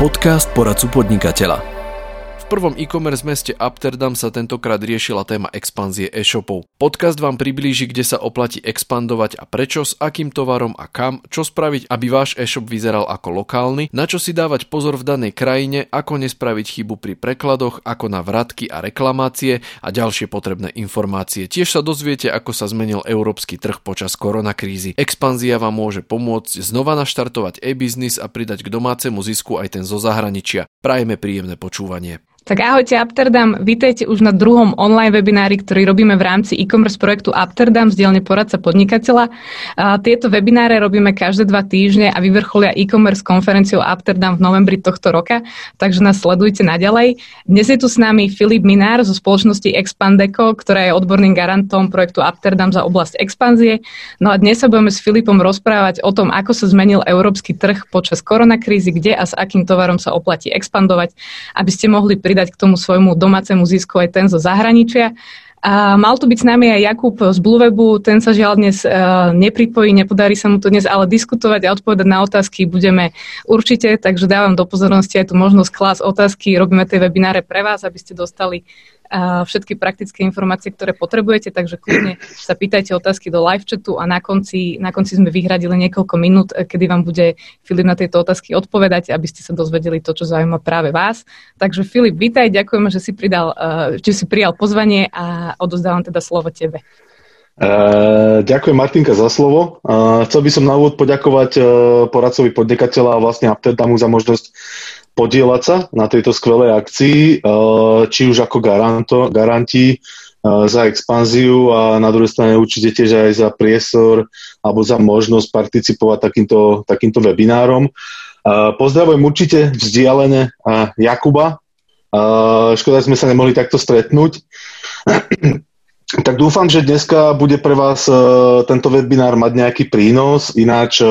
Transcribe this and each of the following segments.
Podcast poradcu podnikateľa prvom e-commerce meste Amsterdam sa tentokrát riešila téma expanzie e-shopov. Podcast vám priblíži, kde sa oplatí expandovať a prečo, s akým tovarom a kam, čo spraviť, aby váš e-shop vyzeral ako lokálny, na čo si dávať pozor v danej krajine, ako nespraviť chybu pri prekladoch, ako na vratky a reklamácie a ďalšie potrebné informácie. Tiež sa dozviete, ako sa zmenil európsky trh počas koronakrízy. Expanzia vám môže pomôcť znova naštartovať e-biznis a pridať k domácemu zisku aj ten zo zahraničia. Prajeme príjemné počúvanie. Tak ahojte Amsterdam, vítajte už na druhom online webinári, ktorý robíme v rámci e-commerce projektu Amsterdam z dielne poradca podnikateľa. Tieto webináre robíme každé dva týždne a vyvrcholia e-commerce konferenciou Amsterdam v novembri tohto roka, takže nás sledujte naďalej. Dnes je tu s nami Filip Minár zo spoločnosti Expandeco, ktorá je odborným garantom projektu Amsterdam za oblasť expanzie. No a dnes sa budeme s Filipom rozprávať o tom, ako sa zmenil európsky trh počas koronakrízy, kde a s akým tovarom sa oplatí expandovať, aby ste mohli pridať k tomu svojmu domácemu zisku aj ten zo zahraničia. A mal tu byť s nami aj Jakub z Bluewebu, ten sa žiaľ dnes uh, nepripojí, nepodarí sa mu to dnes ale diskutovať a odpovedať na otázky budeme určite, takže dávam do pozornosti aj tú možnosť klas otázky, robíme tie webináre pre vás, aby ste dostali všetky praktické informácie, ktoré potrebujete, takže kľudne sa pýtajte otázky do live chatu a na konci, na konci sme vyhradili niekoľko minút, eh, kedy vám bude Filip na tieto otázky odpovedať, aby ste sa dozvedeli to, čo zaujíma práve vás. Takže Filip, vítaj, ďakujeme, že si, pridal, eh, že si prijal pozvanie a odozdávam teda slovo tebe. Uh, ďakujem Martinka za slovo. Uh, chcel by som na úvod poďakovať uh, poradcovi podnikateľa a vlastne Apterdamu za možnosť podielať sa na tejto skvelej akcii, eh, či už ako garanto, garanti eh, za expanziu a na druhej strane určite tiež aj za priestor alebo za možnosť participovať takýmto, takýmto webinárom. Eh, pozdravujem určite vzdialené Jakuba. Škoda, že sme sa nemohli takto stretnúť. Tak dúfam, že dneska bude pre vás tento webinár mať nejaký prínos, ináč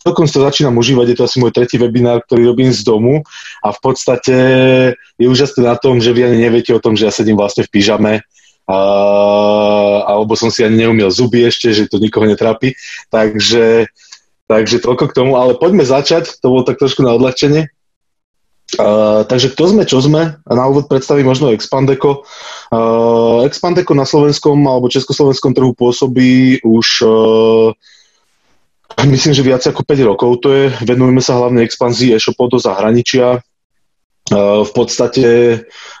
celkom sa začínam užívať, je to asi môj tretí webinár, ktorý robím z domu a v podstate je úžasné na tom, že vy ani neviete o tom, že ja sedím vlastne v pyžame a, alebo som si ani neumiel zuby ešte, že to nikoho netrápi. Takže, takže toľko k tomu, ale poďme začať, to bolo tak trošku na odľahčenie. Takže kto sme, čo sme? Na úvod predstavím možno Expandeco. Uh, Expandeco na slovenskom alebo československom trhu pôsobí už uh, myslím, že viac ako 5 rokov to je. Venujeme sa hlavne expanzii e-shopov do zahraničia. V podstate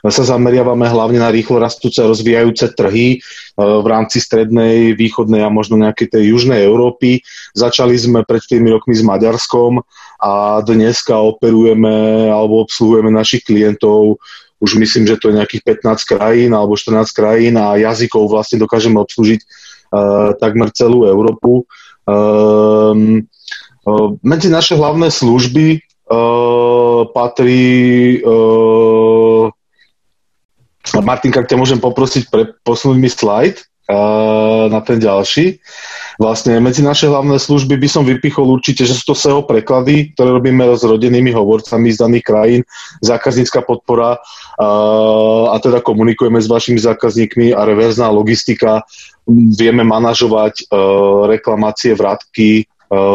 sa zameriavame hlavne na rýchlo rastúce a rozvíjajúce trhy v rámci strednej, východnej a možno nejakej tej južnej Európy. Začali sme pred tými rokmi s Maďarskom a dneska operujeme alebo obsluhujeme našich klientov už myslím, že to je nejakých 15 krajín alebo 14 krajín a jazykov vlastne dokážeme obslúžiť uh, takmer celú Európu. Um, medzi naše hlavné služby patrí uh, Martinka, ťa môžem poprosiť pre, posunúť mi slajd uh, na ten ďalší. Vlastne medzi naše hlavné služby by som vypichol určite, že sú to SEO preklady, ktoré robíme s rodenými hovorcami z daných krajín, zákaznícka podpora a teda komunikujeme s vašimi zákazníkmi a reverzná logistika vieme manažovať uh, reklamácie, vratky uh,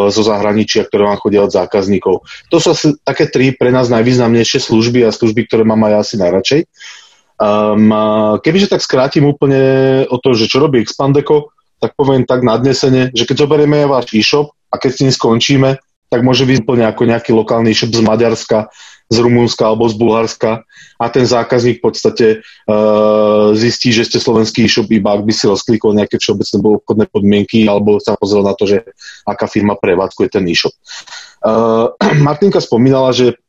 zo zahraničia, ktoré vám chodia od zákazníkov. To sú asi také tri pre nás najvýznamnejšie služby a služby, ktoré mám aj asi najradšej. Um, kebyže tak skrátim úplne o to, že čo robí Expandeco, tak poviem tak nadnesene, že keď zoberieme váš e-shop a keď s ním skončíme, tak môže byť úplne ako nejaký lokálny e-shop z Maďarska, z Rumunska alebo z Bulharska a ten zákazník v podstate uh, zistí, že ste slovenský e-shop iba ak by si rozklikol nejaké všeobecné obchodné podmienky alebo sa pozrel na to, že aká firma prevádzkuje ten e-shop. Uh, Martinka spomínala, že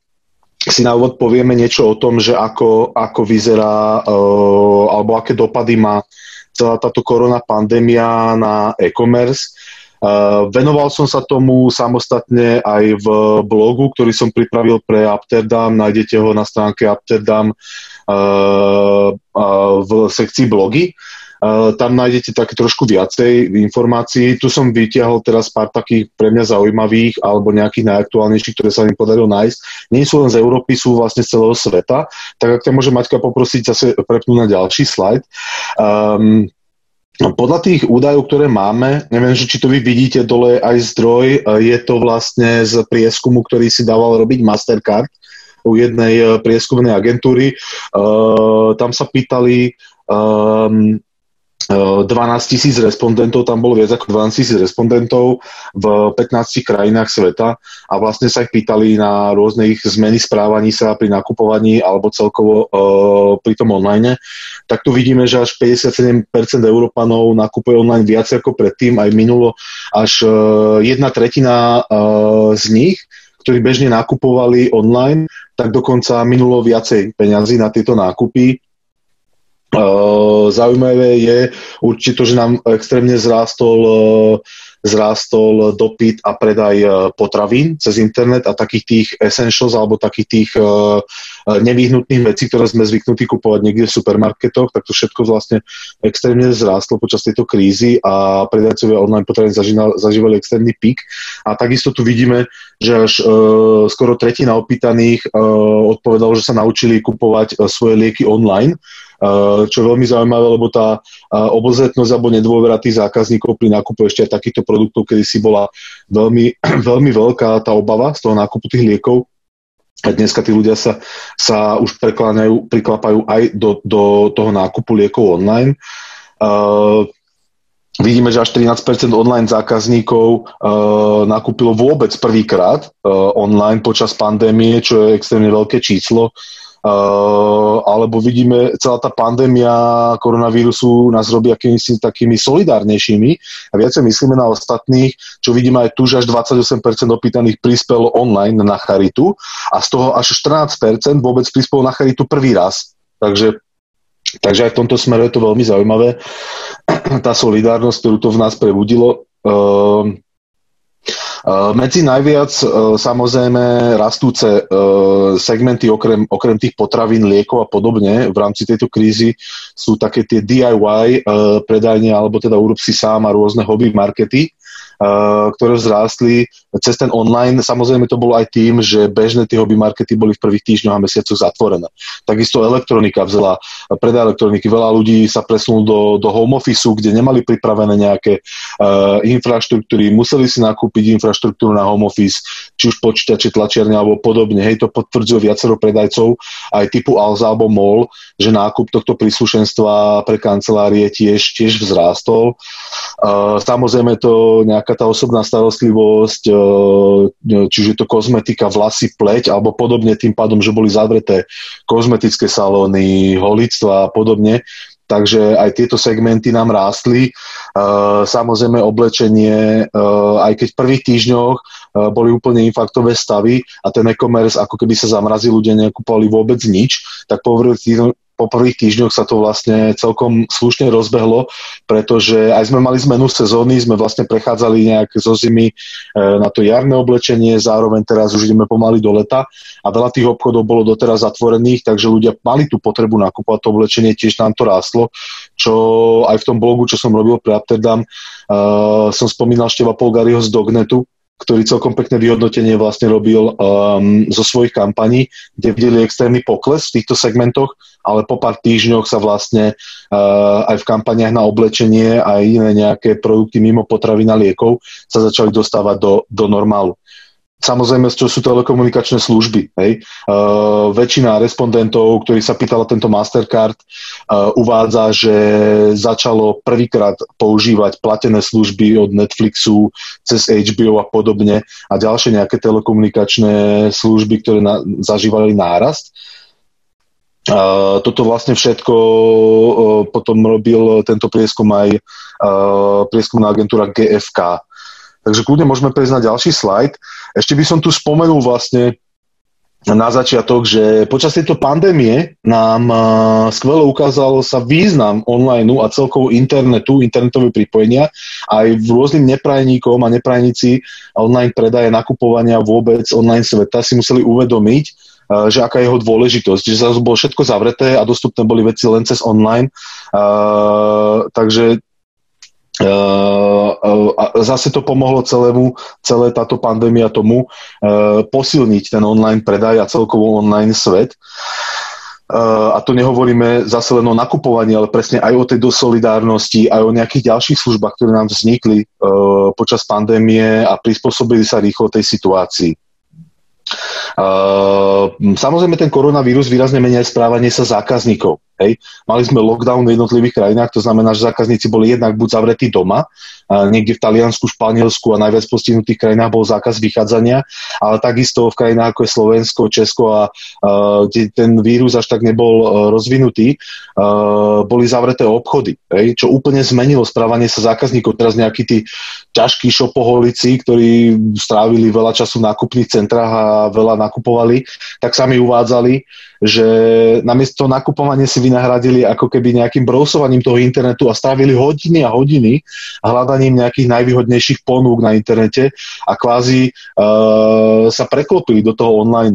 si na úvod povieme niečo o tom, že ako, ako vyzerá uh, alebo aké dopady má celá táto korona pandémia na e-commerce. Uh, venoval som sa tomu samostatne aj v blogu, ktorý som pripravil pre Amsterdam. Nájdete ho na stránke Amsterdam uh, uh, v sekcii blogy. Uh, tam nájdete také trošku viacej informácií. Tu som vytiahol teraz pár takých pre mňa zaujímavých alebo nejakých najaktuálnejších, ktoré sa mi podarilo nájsť. Nie sú len z Európy, sú vlastne z celého sveta. Tak ak ťa môže Maťka poprosiť zase prepnúť na ďalší slajd. Um, podľa tých údajov, ktoré máme, neviem, že či to vy vidíte dole aj zdroj, e, je to vlastne z prieskumu, ktorý si dával robiť Mastercard u jednej e, prieskumnej agentúry. Uh, tam sa pýtali um, 12 tisíc respondentov, tam bolo viac ako 12 tisíc respondentov v 15 krajinách sveta a vlastne sa ich pýtali na rôzne ich zmeny správaní sa pri nakupovaní alebo celkovo uh, pri tom online. Tak tu vidíme, že až 57% Európanov nakupuje online viac ako predtým, aj minulo až uh, jedna tretina uh, z nich ktorí bežne nakupovali online, tak dokonca minulo viacej peňazí na tieto nákupy Zaujímavé je určite že nám extrémne zrástol, zrástol dopyt a predaj potravín cez internet a takých tých essentials alebo takých tých nevyhnutných vecí, ktoré sme zvyknutí kupovať niekde v supermarketoch, tak to všetko vlastne extrémne zrástlo počas tejto krízy a predajcovia online potravín zažívali extrémny pík. A takisto tu vidíme, že až skoro tretina opýtaných odpovedalo, že sa naučili kupovať svoje lieky online čo je veľmi zaujímavé, lebo tá eh, obozretnosť alebo nedôvera tých zákazníkov pri nákupu ešte aj takýchto produktov, kedy si bola veľmi, veľmi veľká tá obava z toho nákupu tých liekov. A dneska tí ľudia sa, sa už priklapajú aj do, do toho nákupu liekov online. Uh, Vidíme, že až 13% online zákazníkov uh, nakúpilo vôbec prvýkrát uh, online počas pandémie, čo je extrémne veľké číslo. Uh, alebo vidíme, celá tá pandémia koronavírusu nás robí akými takými solidárnejšími a viacej myslíme na ostatných, čo vidíme aj tu, že až 28% opýtaných prispelo online na charitu a z toho až 14% vôbec prispelo na charitu prvý raz. Takže Takže aj v tomto smeru je to veľmi zaujímavé. Tá solidárnosť, ktorú to v nás prebudilo. Uh, Eh, medzi najviac samozrejme rastúce segmenty okrem, okrem tých potravín, liekov a podobne v rámci tejto krízy sú také tie DIY predajne alebo teda urob si sám a rôzne hobby markety, ktoré vzrástli cez ten online. Samozrejme to bolo aj tým, že bežné tie hobby markety boli v prvých týždňoch a mesiacoch zatvorené. Takisto elektronika vzala, predaj elektroniky, veľa ľudí sa presunul do, do home office, kde nemali pripravené nejaké uh, infraštruktúry, museli si nakúpiť infraštruktúru na home office, či už počítače, tlačiarne alebo podobne. Hej, to potvrdzuje viacero predajcov, aj typu Alza alebo MOL, že nákup tohto príslušenstva pre kancelárie tiež, tiež vzrástol. Uh, samozrejme to nejak taká tá osobná starostlivosť, e, čiže to kozmetika, vlasy, pleť alebo podobne, tým pádom, že boli zavreté kozmetické salóny, holictva a podobne, takže aj tieto segmenty nám rástli. E, samozrejme oblečenie, e, aj keď v prvých týždňoch boli úplne infarktové stavy a ten e-commerce ako keby sa zamrazil, ľudia nekupovali vôbec nič, tak po po prvých týždňoch sa to vlastne celkom slušne rozbehlo, pretože aj sme mali zmenu sezóny, sme vlastne prechádzali nejak zo zimy e, na to jarné oblečenie, zároveň teraz už ideme pomaly do leta a veľa tých obchodov bolo doteraz zatvorených, takže ľudia mali tú potrebu nakupovať to oblečenie, tiež nám to rástlo, čo aj v tom blogu, čo som robil pre Amsterdam, uh, som spomínal Števa Polgariho z Dognetu, ktorý celkom pekné vyhodnotenie vlastne robil um, zo svojich kampaní, kde videli extrémny pokles v týchto segmentoch, ale po pár týždňoch sa vlastne uh, aj v kampaniach na oblečenie a iné nejaké produkty mimo potravina liekov sa začali dostávať do, do normálu. Samozrejme, čo sú telekomunikačné služby. Hej. Uh, väčšina respondentov, ktorí sa pýtala tento Mastercard, uh, uvádza, že začalo prvýkrát používať platené služby od Netflixu cez HBO a podobne a ďalšie nejaké telekomunikačné služby, ktoré na, zažívali nárast. Uh, toto vlastne všetko uh, potom robil tento prieskum aj uh, prieskumná agentúra GFK. Takže kľudne môžeme prejsť na ďalší slajd. Ešte by som tu spomenul vlastne na začiatok, že počas tejto pandémie nám uh, skvelo ukázal sa význam online a celkovo internetu, internetové pripojenia aj v rôznym neprajníkom a neprajníci online predaje, nakupovania vôbec online sveta si museli uvedomiť, uh, že aká je jeho dôležitosť, že zase bolo všetko zavreté a dostupné boli veci len cez online. Uh, takže Uh, a zase to pomohlo celému, celé táto pandémia tomu posilniť ten online predaj a celkovo online svet. A to nehovoríme zase len o nakupovaní, ale presne aj o tej dosolidárnosti, aj o nejakých ďalších službách, ktoré nám vznikli počas pandémie a prispôsobili sa rýchlo tej situácii. Uh, samozrejme, ten koronavírus výrazne menia aj správanie sa zákazníkov. Hej. Mali sme lockdown v jednotlivých krajinách, to znamená, že zákazníci boli jednak buď zavretí doma, niekde v Taliansku, Španielsku a najviac postihnutých krajinách bol zákaz vychádzania, ale takisto v krajinách ako je Slovensko, Česko a kde ten vírus až tak nebol e, rozvinutý, e, boli zavreté obchody, hej, čo úplne zmenilo správanie sa zákazníkov. Teraz nejakí tí ťažkí šopoholici, ktorí strávili veľa času v nákupných centrách a veľa nakupovali, tak sami uvádzali, že namiesto nakupovania si vynahradili ako keby nejakým brousovaním toho internetu a strávili hodiny a hodiny hľadaním nejakých najvýhodnejších ponúk na internete a kvázi uh, sa preklopili do toho online.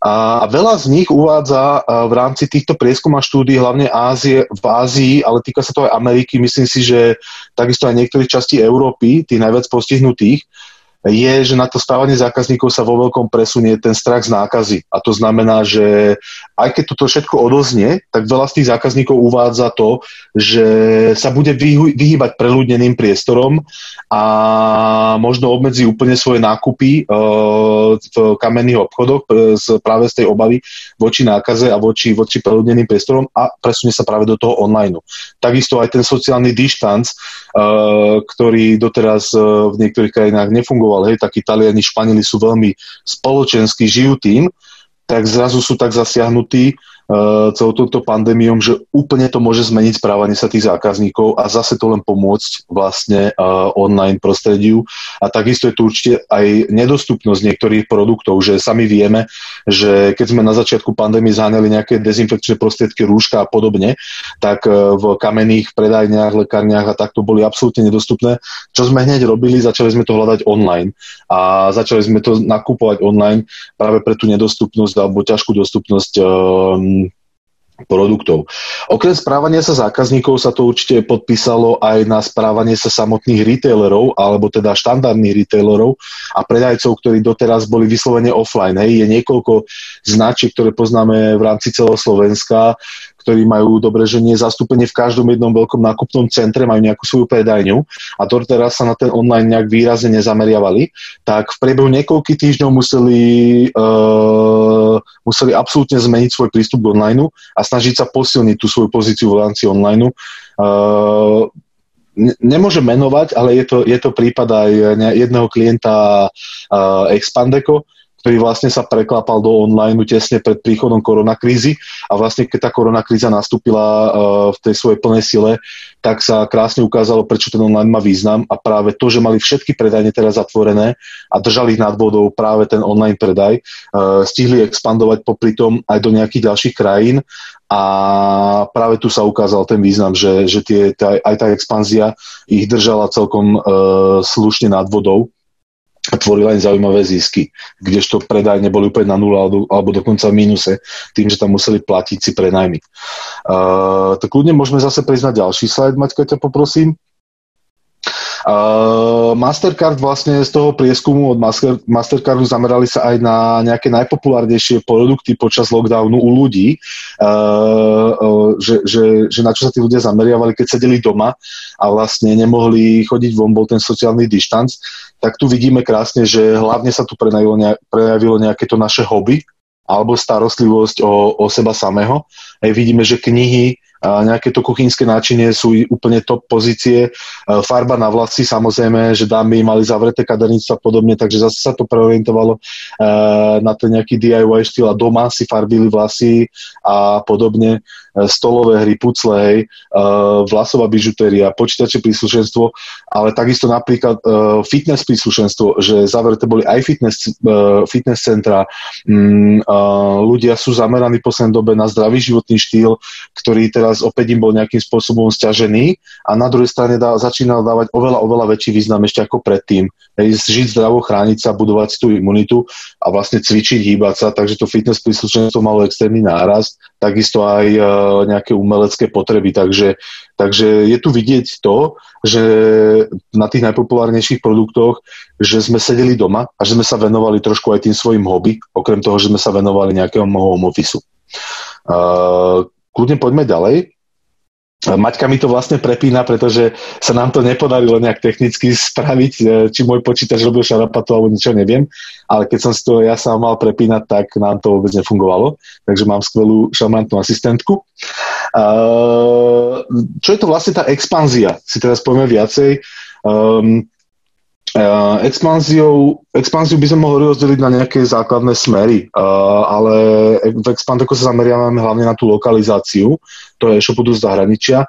A veľa z nich uvádza v rámci týchto prieskum a štúdí, hlavne Ázie, v Ázii, ale týka sa to aj Ameriky, myslím si, že takisto aj niektorých častí Európy, tých najviac postihnutých, je, že na to stávanie zákazníkov sa vo veľkom presunie ten strach z nákazy. A to znamená, že aj keď toto všetko odoznie, tak veľa z tých zákazníkov uvádza to, že sa bude vyhýbať preľudneným priestorom a možno obmedzí úplne svoje nákupy uh, v kamenných obchodoch z, práve z tej obavy voči nákaze a voči, voči preľudneným priestorom a presunie sa práve do toho online. Takisto aj ten sociálny dištanc, uh, ktorý doteraz v niektorých krajinách nefungoval, fungoval, hej, takí Taliani, Španieli sú veľmi spoločensky žijú tým, tak zrazu sú tak zasiahnutí, celou touto pandémiou, že úplne to môže zmeniť správanie sa tých zákazníkov a zase to len pomôcť vlastne uh, online prostrediu. A takisto je tu určite aj nedostupnosť niektorých produktov, že sami vieme, že keď sme na začiatku pandémie zháňali nejaké dezinfekčné prostriedky, rúška a podobne, tak uh, v kamenných predajniach, lekárniach a takto boli absolútne nedostupné. Čo sme hneď robili, začali sme to hľadať online a začali sme to nakupovať online práve pre tú nedostupnosť alebo ťažkú dostupnosť produktov. Okrem správania sa zákazníkov sa to určite podpísalo aj na správanie sa samotných retailerov, alebo teda štandardných retailerov a predajcov, ktorí doteraz boli vyslovene offline. Hej. Je niekoľko značiek, ktoré poznáme v rámci celého Slovenska, ktorí majú dobre, že nie zastúpenie v každom jednom veľkom nákupnom centre, majú nejakú svoju predajňu a to teraz sa na ten online nejak výrazne nezameriavali, tak v priebehu niekoľkých týždňov museli, uh, museli absolútne zmeniť svoj prístup k online a snažiť sa posilniť tú svoju pozíciu v rámci online. Uh, nemôžem menovať, ale je to, je to prípad aj jedného klienta uh, Expandeco, ktorý vlastne sa preklápal do online tesne pred príchodom koronakrízy. A vlastne keď tá koronakríza nastúpila uh, v tej svojej plnej sile, tak sa krásne ukázalo, prečo ten online má význam. A práve to, že mali všetky predajne teraz zatvorené a držali ich nad vodou práve ten online predaj, uh, stihli expandovať popri tom aj do nejakých ďalších krajín. A práve tu sa ukázal ten význam, že, že tie, tá, aj tá expanzia ich držala celkom uh, slušne nad vodou a tvorila im zaujímavé zisky, kdežto predajne boli úplne na nula alebo, dokonca v mínuse, tým, že tam museli platiť si prenajmy. Uh, tak ľudne môžeme zase prejsť na ďalší slide, Maťka, ťa poprosím. Uh, Mastercard vlastne z toho prieskumu od Master, Mastercardu zamerali sa aj na nejaké najpopulárnejšie produkty počas lockdownu u ľudí, uh, uh, že, že, že na čo sa tí ľudia zameriavali, keď sedeli doma a vlastne nemohli chodiť von, bol ten sociálny dištanc, tak tu vidíme krásne, že hlavne sa tu prejavilo, nejak, prejavilo nejaké to naše hobby alebo starostlivosť o, o seba samého. Aj vidíme, že knihy, a nejaké to kuchynské náčinie sú úplne top pozície. E, farba na vlasy, samozrejme, že dámy mali zavreté kaderníctva a podobne, takže zase sa to preorientovalo e, na ten nejaký DIY štýl a doma si farbili vlasy a podobne. E, stolové hry, pucle, hej, vlasová bižutéria, počítače príslušenstvo, ale takisto napríklad fitness príslušenstvo, že zavreté boli aj fitness, fitness centra. Mm, ľudia sú zameraní v poslednej dobe na zdravý životný štýl, ktorý teraz opäť im bol nejakým spôsobom stiažený a na druhej strane dá, začínal dávať oveľa, oveľa väčší význam ešte ako predtým. Hej, žiť zdravo, chrániť sa, budovať tú imunitu a vlastne cvičiť, hýbať sa, takže to fitness príslušenstvo malo extrémny nárast, takisto aj e, nejaké umelecké potreby, takže, takže je tu vidieť to, že na tých najpopulárnejších produktoch, že sme sedeli doma a že sme sa venovali trošku aj tým svojim hobby, okrem toho, že sme sa venovali nejakému home office. Uh, kľudne poďme ďalej. Maťka mi to vlastne prepína, pretože sa nám to nepodarilo nejak technicky spraviť, e, či môj počítač robil šarapatu alebo niečo, neviem. Ale keď som si to ja sám mal prepínať, tak nám to vôbec nefungovalo. Takže mám skvelú šarmantnú asistentku. Čo je to vlastne tá expanzia? Si teraz povieme viacej. Um, Expanziou, expanziu by sme mohli rozdeliť na nejaké základné smery, uh, ale v Expandeku sa zameriavame hlavne na tú lokalizáciu, to je e-shopu do zahraničia,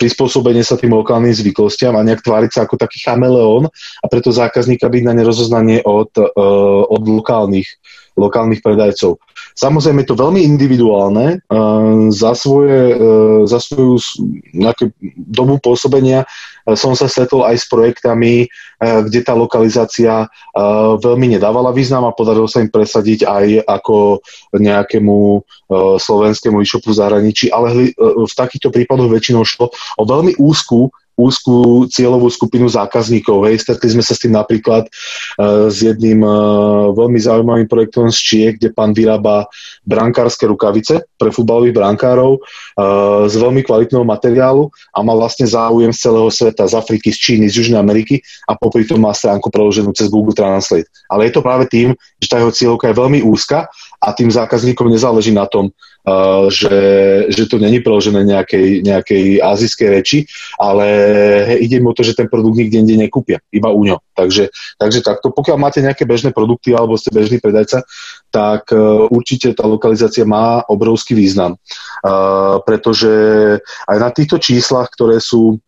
prispôsobenie sa tým lokálnym zvyklostiam a nejak tváriť sa ako taký chameleón a preto zákazníka byť na nerozoznanie od, uh, od lokálnych, lokálnych predajcov. Samozrejme je to veľmi individuálne. Za, svoje, za svoju nejaké dobu pôsobenia som sa stretol aj s projektami, kde tá lokalizácia veľmi nedávala význam a podarilo sa im presadiť aj ako nejakému slovenskému e-shopu v zahraničí, ale v takýchto prípadoch väčšinou šlo o veľmi úzkú úzkú cieľovú skupinu zákazníkov. Hej. Stretli sme sa s tým napríklad uh, s jedným uh, veľmi zaujímavým projektom z Čiek, kde pán vyrába brankárske rukavice pre futbalových brankárov uh, z veľmi kvalitného materiálu a má vlastne záujem z celého sveta, z Afriky, z Číny, z Južnej Ameriky a popri tom má stránku preloženú cez Google Translate. Ale je to práve tým, že tá jeho cieľovka je veľmi úzka a tým zákazníkom nezáleží na tom, uh, že, že to není preložené nejakej, nejakej azijskej reči, ale hej, ide mu o to, že ten produkt nikde inde nekúpia, iba u ňo. Takže, takže takto, pokiaľ máte nejaké bežné produkty alebo ste bežný predajca, tak uh, určite tá lokalizácia má obrovský význam. Uh, pretože aj na týchto číslach, ktoré sú Eh,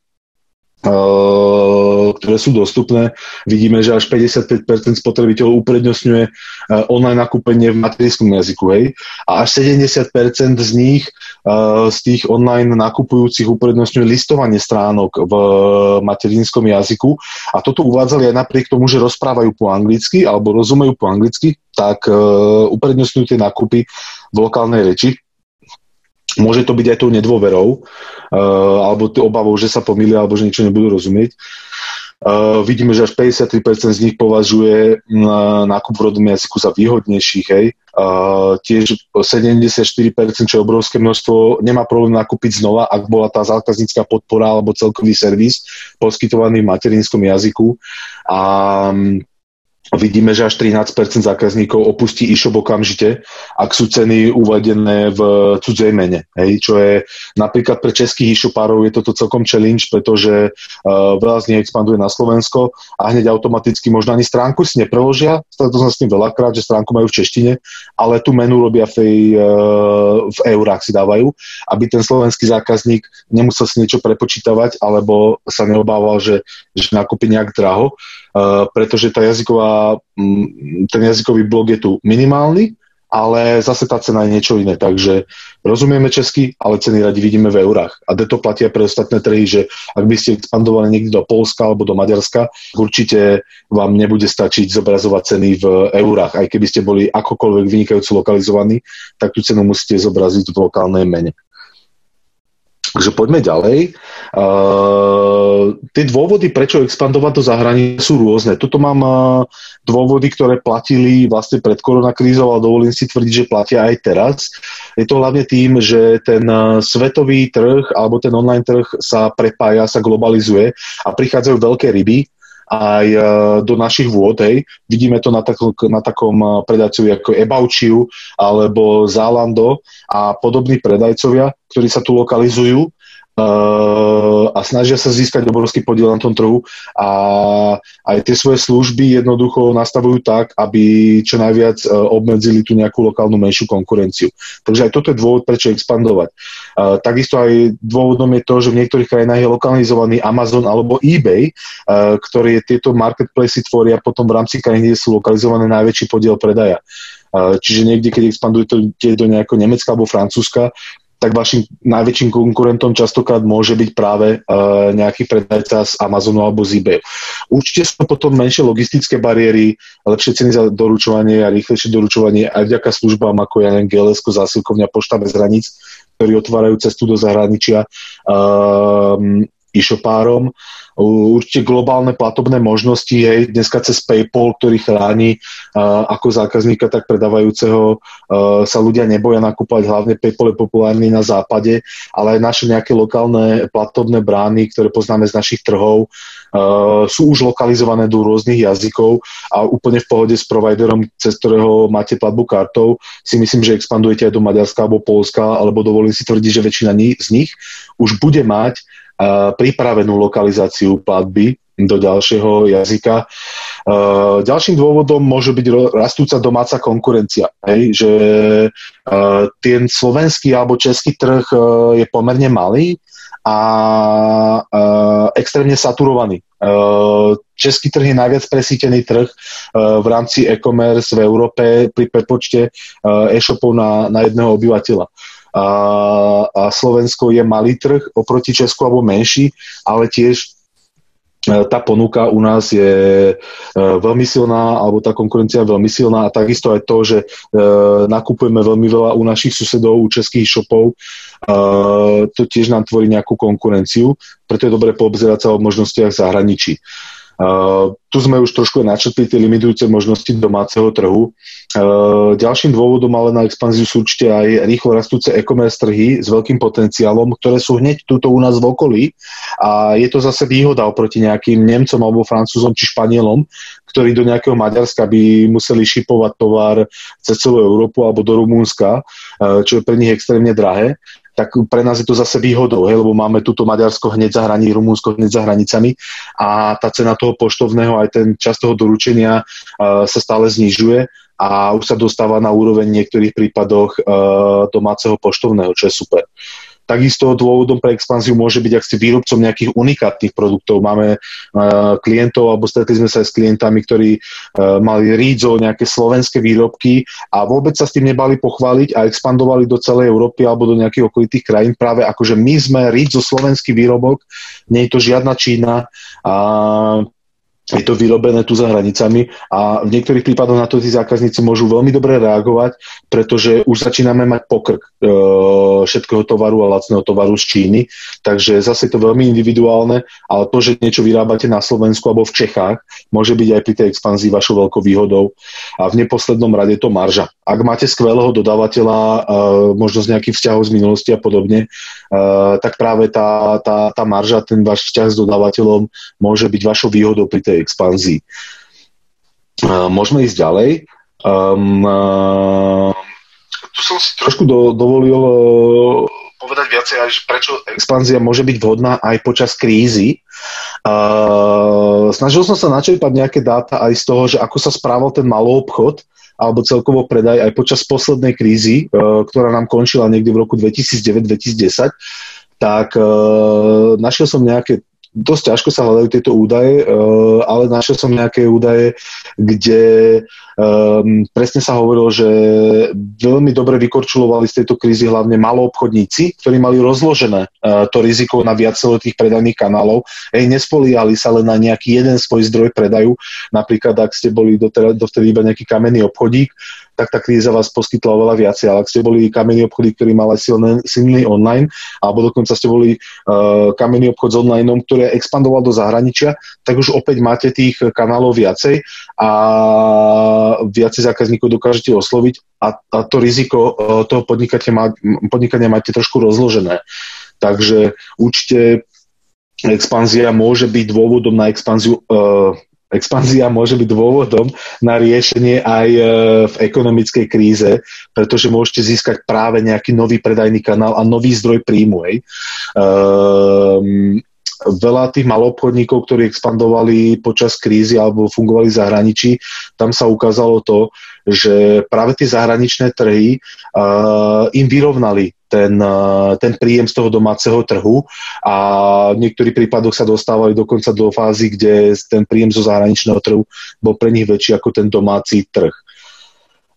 ktoré sú dostupné. Vidíme, že až 55% spotrebiteľov uprednostňuje eh, online nakúpenie v materinskom jazyku. Hej? A až 70% z nich, eh, z tých online nakupujúcich uprednostňuje listovanie stránok v materinskom jazyku. A toto uvádzali aj napriek tomu, že rozprávajú po anglicky alebo rozumejú po anglicky, tak uprednostňujú tie nákupy v lokálnej reči Môže to byť aj tou nedôverou, uh, alebo obavou, že sa pomýlia, alebo že niečo nebudú rozumieť. Uh, vidíme, že až 53% z nich považuje uh, nákup v rodnom jazyku za výhodnejší, hej. Uh, tiež 74%, čo je obrovské množstvo, nemá problém nakúpiť znova, ak bola tá zákaznícka podpora alebo celkový servis poskytovaný v materinskom jazyku. A um, Vidíme, že až 13% zákazníkov opustí e-shop okamžite, ak sú ceny uvedené v cudzej mene. Hej, čo je napríklad pre českých e-shopárov je toto celkom challenge, pretože uh, veľa z nich expanduje na Slovensko a hneď automaticky možno ani stránku si nepreložia, to som s tým veľakrát, že stránku majú v češtine, ale tú menu robia v, tej, uh, v eurách si dávajú, aby ten slovenský zákazník nemusel si niečo prepočítavať alebo sa neobával, že, že nakúpi nejak draho pretože tá jazyková, ten jazykový blok je tu minimálny, ale zase tá cena je niečo iné. Takže rozumieme česky, ale ceny radi vidíme v eurách. A to platia pre ostatné trhy, že ak by ste expandovali niekde do Polska alebo do Maďarska, určite vám nebude stačiť zobrazovať ceny v eurách. Aj keby ste boli akokoľvek vynikajúco lokalizovaní, tak tú cenu musíte zobraziť v lokálnej mene. Takže poďme ďalej. Uh, tie dôvody, prečo expandovať do zahraničia sú rôzne. Tuto mám uh, dôvody, ktoré platili vlastne pred koronakrízou, ale dovolím si tvrdiť, že platia aj teraz. Je to hlavne tým, že ten uh, svetový trh alebo ten online trh sa prepája, sa globalizuje a prichádzajú veľké ryby, aj uh, do našich vôd. Hej. Vidíme to na, tak, na takom uh, predajcovi ako Ebaučiu alebo Zalando a podobní predajcovia, ktorí sa tu lokalizujú a snažia sa získať obrovský podiel na tom trhu a aj tie svoje služby jednoducho nastavujú tak, aby čo najviac uh, obmedzili tú nejakú lokálnu menšiu konkurenciu. Takže aj toto je dôvod, prečo expandovať. Uh, takisto aj dôvodom je to, že v niektorých krajinách je lokalizovaný Amazon alebo eBay, ktoré tieto marketplacy tvoria potom v rámci krajiny, kde sú lokalizované najväčší podiel predaja. Čiže niekde, keď expandujete do nejakého Nemecka alebo Francúzska, tak vašim najväčším konkurentom častokrát môže byť práve uh, nejaký predajca z Amazonu alebo z eBay. Určite sú potom menšie logistické bariéry, lepšie ceny za doručovanie a rýchlejšie doručovanie aj vďaka službám ako ja neviem, GLS, zásilkovňa, pošta bez hraníc, ktorí otvárajú cestu do zahraničia. Um, e-shopárom. Určite globálne platobné možnosti, hej, dneska cez PayPal, ktorý chráni uh, ako zákazníka, tak predávajúceho uh, sa ľudia neboja nakúpať, hlavne PayPal je populárny na západe, ale aj naše nejaké lokálne platobné brány, ktoré poznáme z našich trhov, uh, sú už lokalizované do rôznych jazykov a úplne v pohode s providerom, cez ktorého máte platbu kartou, si myslím, že expandujete aj do Maďarska alebo Polska, alebo dovolím si tvrdiť, že väčšina z nich už bude mať pripravenú lokalizáciu platby do ďalšieho jazyka. Ďalším dôvodom môže byť rastúca domáca konkurencia. Hej, že ten slovenský alebo český trh je pomerne malý a extrémne saturovaný. Český trh je najviac presítený trh v rámci e-commerce v Európe pri prepočte e-shopov na, na jedného obyvateľa a, a Slovensko je malý trh oproti Česku alebo menší, ale tiež e, tá ponuka u nás je e, veľmi silná, alebo tá konkurencia je veľmi silná a takisto aj to, že e, nakupujeme veľmi veľa u našich susedov, u českých shopov, to tiež nám tvorí nejakú konkurenciu, preto je dobre poobzerať sa o možnostiach zahraničí. Tu sme už trošku načetli tie limitujúce možnosti domáceho trhu. Uh, ďalším dôvodom ale na expanziu sú určite aj rýchlo rastúce e-commerce trhy s veľkým potenciálom, ktoré sú hneď tuto u nás v okolí a je to zase výhoda oproti nejakým Nemcom alebo Francúzom či Španielom, ktorí do nejakého Maďarska by museli šipovať tovar cez celú Európu alebo do Rumúnska, uh, čo je pre nich extrémne drahé tak pre nás je to zase výhodou, hej, lebo máme túto Maďarsko hneď za hraní, Rumúnsko hneď za hranicami a tá cena toho poštovného, aj ten čas toho doručenia uh, sa stále znižuje a už sa dostáva na úroveň v niektorých prípadoch uh, domáceho poštovného, čo je super. Uh, Takisto dôvodom pre expanziu môže byť, ak ste výrobcom nejakých unikátnych produktov. Máme uh, klientov, alebo stretli sme sa aj s klientami, ktorí uh, mali rídzo, nejaké slovenské výrobky a vôbec sa s tým nebali pochváliť a expandovali do celej Európy alebo do nejakých okolitých krajín. Práve akože my sme rídzo slovenský výrobok, nie je to žiadna Čína a je to vyrobené tu za hranicami a v niektorých prípadoch na to tí zákazníci môžu veľmi dobre reagovať, pretože už začíname mať pokrk e, všetkého tovaru a lacného tovaru z Číny, takže zase je to veľmi individuálne, ale to, že niečo vyrábate na Slovensku alebo v Čechách, môže byť aj pri tej expanzii vašou veľkou výhodou a v neposlednom rade je to marža. Ak máte skvelého dodávateľa, e, možno z nejakých vzťahov z minulosti a podobne, e, tak práve tá, tá, tá marža, ten váš vzťah s dodávateľom môže byť vašou výhodou pri tej expanzii. Môžeme ísť ďalej. Um, tu som si trošku do, dovolil uh, povedať viacej, aj, prečo expanzia môže byť vhodná aj počas krízy. Uh, snažil som sa načerpať nejaké dáta aj z toho, že ako sa správal ten malý obchod alebo celkovo predaj aj počas poslednej krízy, uh, ktorá nám končila niekde v roku 2009-2010 tak uh, našiel som nejaké dosť ťažko sa hľadajú tieto údaje, uh, ale našiel som nejaké údaje, kde um, presne sa hovorilo, že veľmi dobre vykorčulovali z tejto krízy hlavne maloobchodníci, ktorí mali rozložené uh, to riziko na viacero tých predajných kanálov. Ej, nespoliali sa len na nejaký jeden svoj zdroj predaju. Napríklad, ak ste boli dovtedy iba nejaký kamenný obchodík, tak tá kríza vás poskytla oveľa viacej. Ale ak ste boli kamenný obchod, ktorý mal aj silný, silný online, alebo dokonca ste boli uh, kamenný obchod s online, ktorý expandoval do zahraničia, tak už opäť máte tých kanálov viacej a viacej zákazníkov dokážete osloviť a, a to riziko uh, toho podnikania, podnikania máte trošku rozložené. Takže určite expanzia môže byť dôvodom na expanziu uh, expanzia môže byť dôvodom na riešenie aj e, v ekonomickej kríze, pretože môžete získať práve nejaký nový predajný kanál a nový zdroj príjmu. Hej. Um, veľa tých malobchodníkov, ktorí expandovali počas krízy alebo fungovali v zahraničí, tam sa ukázalo to, že práve tie zahraničné trhy uh, im vyrovnali ten, uh, ten príjem z toho domáceho trhu a v niektorých prípadoch sa dostávali dokonca do fázy, kde ten príjem zo zahraničného trhu bol pre nich väčší ako ten domáci trh.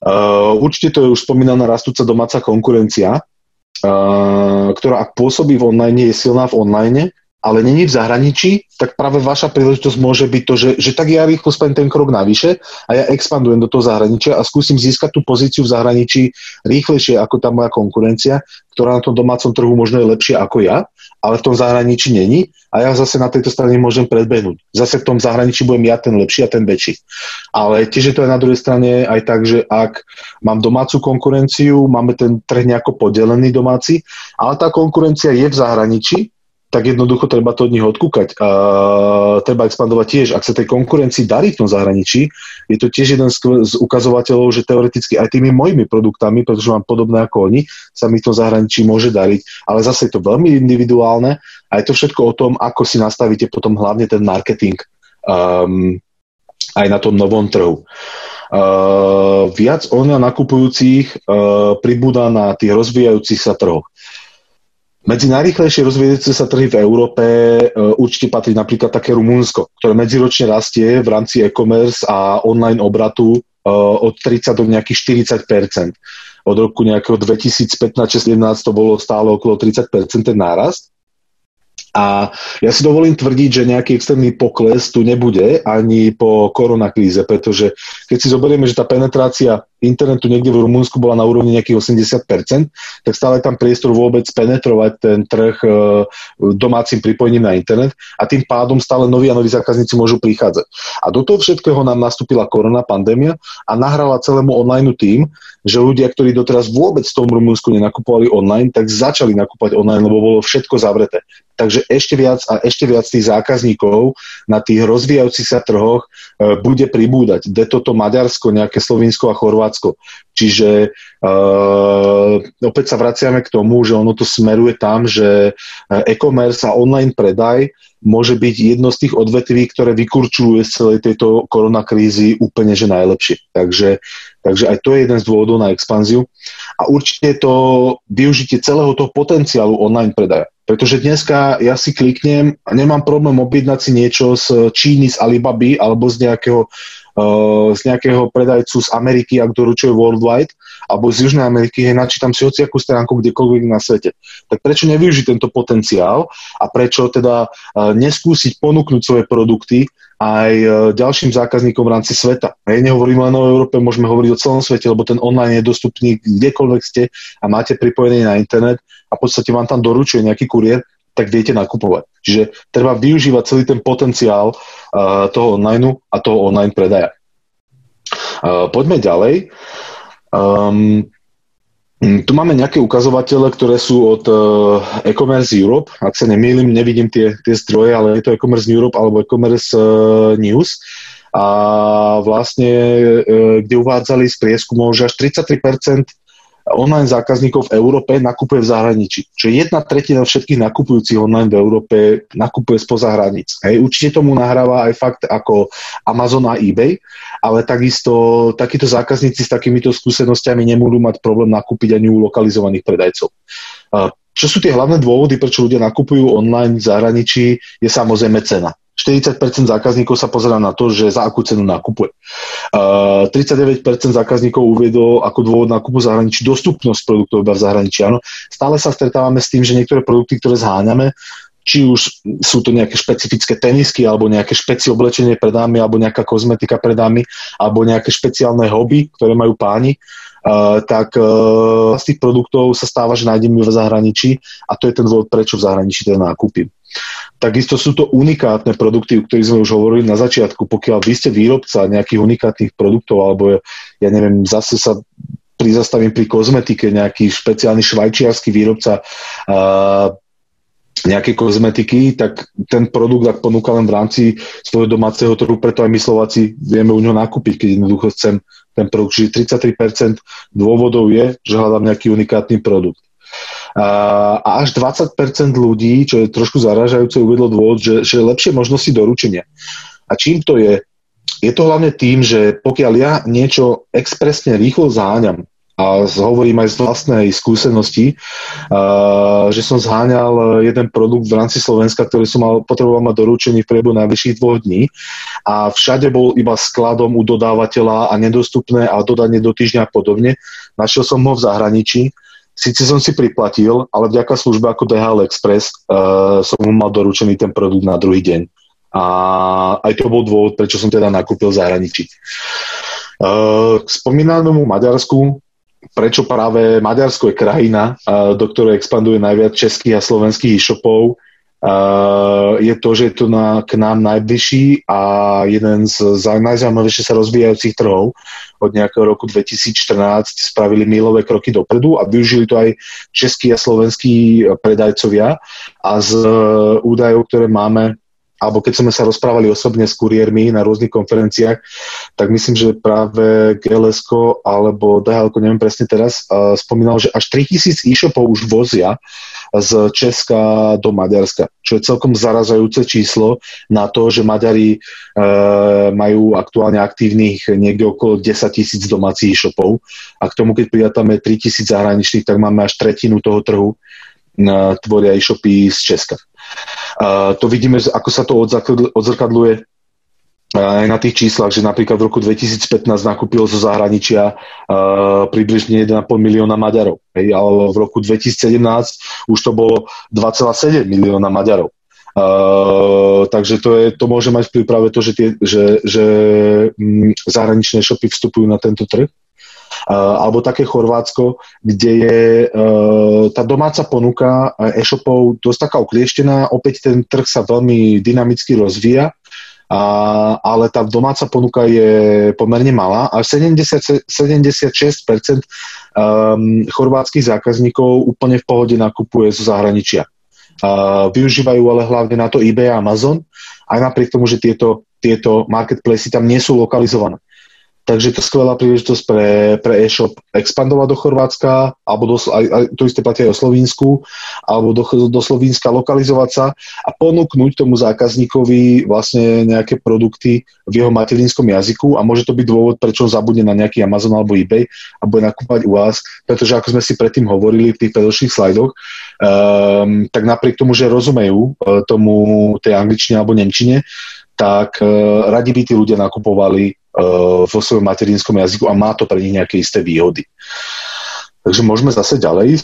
Uh, určite to je už spomínaná rastúca domáca konkurencia, uh, ktorá ak pôsobí v online, je silná v online, ale není v zahraničí, tak práve vaša príležitosť môže byť to, že, že tak ja rýchlo spravím ten krok navyše a ja expandujem do toho zahraničia a skúsim získať tú pozíciu v zahraničí rýchlejšie ako tá moja konkurencia, ktorá na tom domácom trhu možno je lepšia ako ja ale v tom zahraničí není a ja zase na tejto strane môžem predbehnúť. Zase v tom zahraničí budem ja ten lepší a ten väčší. Ale tiež je to aj na druhej strane aj tak, že ak mám domácu konkurenciu, máme ten trh nejako podelený domáci, ale tá konkurencia je v zahraničí, tak jednoducho treba to od nich odkúkať. A treba expandovať tiež. Ak sa tej konkurencii darí v tom zahraničí, je to tiež jeden z, ukazovateľov, že teoreticky aj tými mojimi produktami, pretože mám podobné ako oni, sa mi v tom zahraničí môže dariť. Ale zase je to veľmi individuálne a je to všetko o tom, ako si nastavíte potom hlavne ten marketing um, aj na tom novom trhu. Uh, viac online nakupujúcich uh, pribúda na tých rozvíjajúcich sa trhoch. Medzi najrychlejšie rozvíjajúce sa trhy v Európe e, určite patrí napríklad také Rumunsko, ktoré medziročne rastie v rámci e-commerce a online obratu e, od 30 do nejakých 40% Od roku nejakého 2015-2016 to bolo stále okolo 30 ten nárast. A ja si dovolím tvrdiť, že nejaký extrémny pokles tu nebude ani po koronakríze, pretože keď si zoberieme, že tá penetrácia internetu niekde v Rumunsku bola na úrovni nejakých 80%, tak stále tam priestor vôbec penetrovať ten trh e, domácim pripojením na internet a tým pádom stále noví a noví zákazníci môžu prichádzať. A do toho všetkého nám nastúpila korona, pandémia a nahrala celému online tým, že ľudia, ktorí doteraz vôbec v tom Rumunsku nenakupovali online, tak začali nakupovať online, lebo bolo všetko zavreté. Takže ešte viac a ešte viac tých zákazníkov na tých rozvíjajúcich sa trhoch e, bude pribúdať. De toto Maďarsko, nejaké Slovinsko a Chorvátsko Chorvátsko. Čiže uh, opäť sa vraciame k tomu, že ono to smeruje tam, že eh, e-commerce a online predaj môže byť jedno z tých odvetví, ktoré vykurčujú z celej tejto koronakrízy úplne že najlepšie. Takže, takže aj to je jeden z dôvodov na expanziu. A určite to využitie celého toho potenciálu online predaja. Pretože dneska ja si kliknem a nemám problém objednať si niečo z Číny, z Alibaby alebo z nejakého z nejakého predajcu z Ameriky, ak doručuje worldwide, alebo z Južnej Ameriky, hej, načítam si hociakú stránku kdekoľvek na svete. Tak prečo nevyužiť tento potenciál a prečo teda neskúsiť ponúknuť svoje produkty aj ďalším zákazníkom v rámci sveta. Hej, nehovorím len o Európe, môžeme hovoriť o celom svete, lebo ten online je dostupný kdekoľvek ste a máte pripojenie na internet a v podstate vám tam doručuje nejaký kuriér, tak viete nakupovať. Čiže treba využívať celý ten potenciál uh, toho online a toho online predaja. Uh, poďme ďalej. Um, tu máme nejaké ukazovatele, ktoré sú od uh, e-commerce Europe. Ak sa nemýlim, nevidím tie, tie zdroje, ale je to e-commerce Europe alebo e-commerce uh, News. A vlastne, uh, kde uvádzali z prieskumov, že až 33% online zákazníkov v Európe nakupuje v zahraničí. Čiže jedna tretina všetkých nakupujúcich online v Európe nakupuje spoza hraníc. Hej, určite tomu nahráva aj fakt ako Amazon a eBay, ale takisto takíto zákazníci s takýmito skúsenostiami nebudú mať problém nakúpiť ani u lokalizovaných predajcov. Čo sú tie hlavné dôvody, prečo ľudia nakupujú online v zahraničí, je samozrejme cena. 40% zákazníkov sa pozera na to, že za akú cenu nakupuje. Uh, 39% zákazníkov uviedol ako dôvod nákupu zahraničí dostupnosť produktov iba v zahraničí. Áno, stále sa stretávame s tým, že niektoré produkty, ktoré zháňame, či už sú to nejaké špecifické tenisky, alebo nejaké špeci oblečenie pred nami, alebo nejaká kozmetika pred nami, alebo nejaké špeciálne hobby, ktoré majú páni, uh, tak uh, z tých produktov sa stáva, že nájdeme v zahraničí a to je ten dôvod, prečo v zahraničí teda nákupím. Takisto sú to unikátne produkty, o ktorých sme už hovorili na začiatku. Pokiaľ vy ste výrobca nejakých unikátnych produktov, alebo ja neviem, zase sa prizastavím pri kozmetike, nejaký špeciálny švajčiarsky výrobca uh, nejaké kozmetiky, tak ten produkt, ak ponúka len v rámci svojho domáceho trhu, preto aj my Slováci vieme u ňoho nakúpiť, keď jednoducho chcem ten produkt. Čiže 33% dôvodov je, že hľadám nejaký unikátny produkt a až 20% ľudí, čo je trošku zaražajúce, uvedlo dôvod, že, že lepšie možnosti doručenia. A čím to je? Je to hlavne tým, že pokiaľ ja niečo expresne rýchlo záňam, a hovorím aj z vlastnej skúsenosti, že som zháňal jeden produkt v rámci Slovenska, ktorý som mal, potreboval mať doručený v priebehu najvyšších dvoch dní a všade bol iba skladom u dodávateľa a nedostupné a dodanie do týždňa a podobne. Našiel som ho v zahraničí Sice som si priplatil, ale vďaka službe ako DHL Express uh, som mal doručený ten produkt na druhý deň. A aj to bol dôvod, prečo som teda nakúpil v zahraničí. Uh, k spomínanému Maďarsku prečo práve Maďarsko je krajina, do ktorej expanduje najviac českých a slovenských e-shopov, je to, že je to na, k nám najbližší a jeden z najzaujímavejšie sa rozvíjajúcich trhov. Od nejakého roku 2014 spravili mílové kroky dopredu a využili to aj českí a slovenskí predajcovia. A z údajov, ktoré máme alebo keď sme sa rozprávali osobne s kuriérmi na rôznych konferenciách, tak myslím, že práve gls alebo dhl neviem presne teraz, uh, spomínal, že až 3000 e-shopov už vozia z Česka do Maďarska, čo je celkom zarazajúce číslo na to, že Maďari uh, majú aktuálne aktívnych niekde okolo 10 tisíc domácich e-shopov a k tomu, keď pridatáme 3 tisíc zahraničných, tak máme až tretinu toho trhu uh, tvoria e-shopy z Česka. Uh, to vidíme, ako sa to odzrkadluje aj na tých číslach, že napríklad v roku 2015 nakúpilo zo zahraničia uh, približne 1,5 milióna Maďarov. Hej, ale v roku 2017 už to bolo 2,7 milióna Maďarov. Uh, takže to, je, to môže mať vplyv práve to, že, tie, že, že um, zahraničné shopy vstupujú na tento trh. Uh, alebo také Chorvátsko, kde je uh, tá domáca ponuka e-shopov dosť taká oklieštená, opäť ten trh sa veľmi dynamicky rozvíja, a, ale tá domáca ponuka je pomerne malá a 70, 76% um, chorvátskych zákazníkov úplne v pohode nakupuje zo zahraničia. Uh, využívajú ale hlavne na to eBay a Amazon, aj napriek tomu, že tieto, tieto marketplacy tam nie sú lokalizované. Takže to je skvelá príležitosť pre, pre e-shop expandovať do Chorvátska, alebo do, aj, aj, to isté platí aj o Slovensku, alebo do, do Slovenska lokalizovať sa a ponúknuť tomu zákazníkovi vlastne nejaké produkty v jeho materinskom jazyku. A môže to byť dôvod, prečo zabudne na nejaký Amazon alebo eBay a bude nakúpať u vás, pretože ako sme si predtým hovorili v tých predošlých slajdoch, um, tak napriek tomu, že rozumejú uh, tomu tej angličtine alebo nemčine, tak uh, radi by tí ľudia nakupovali vo svojom materinskom jazyku a má to pre nich nejaké isté výhody. Takže môžeme zase ďalej.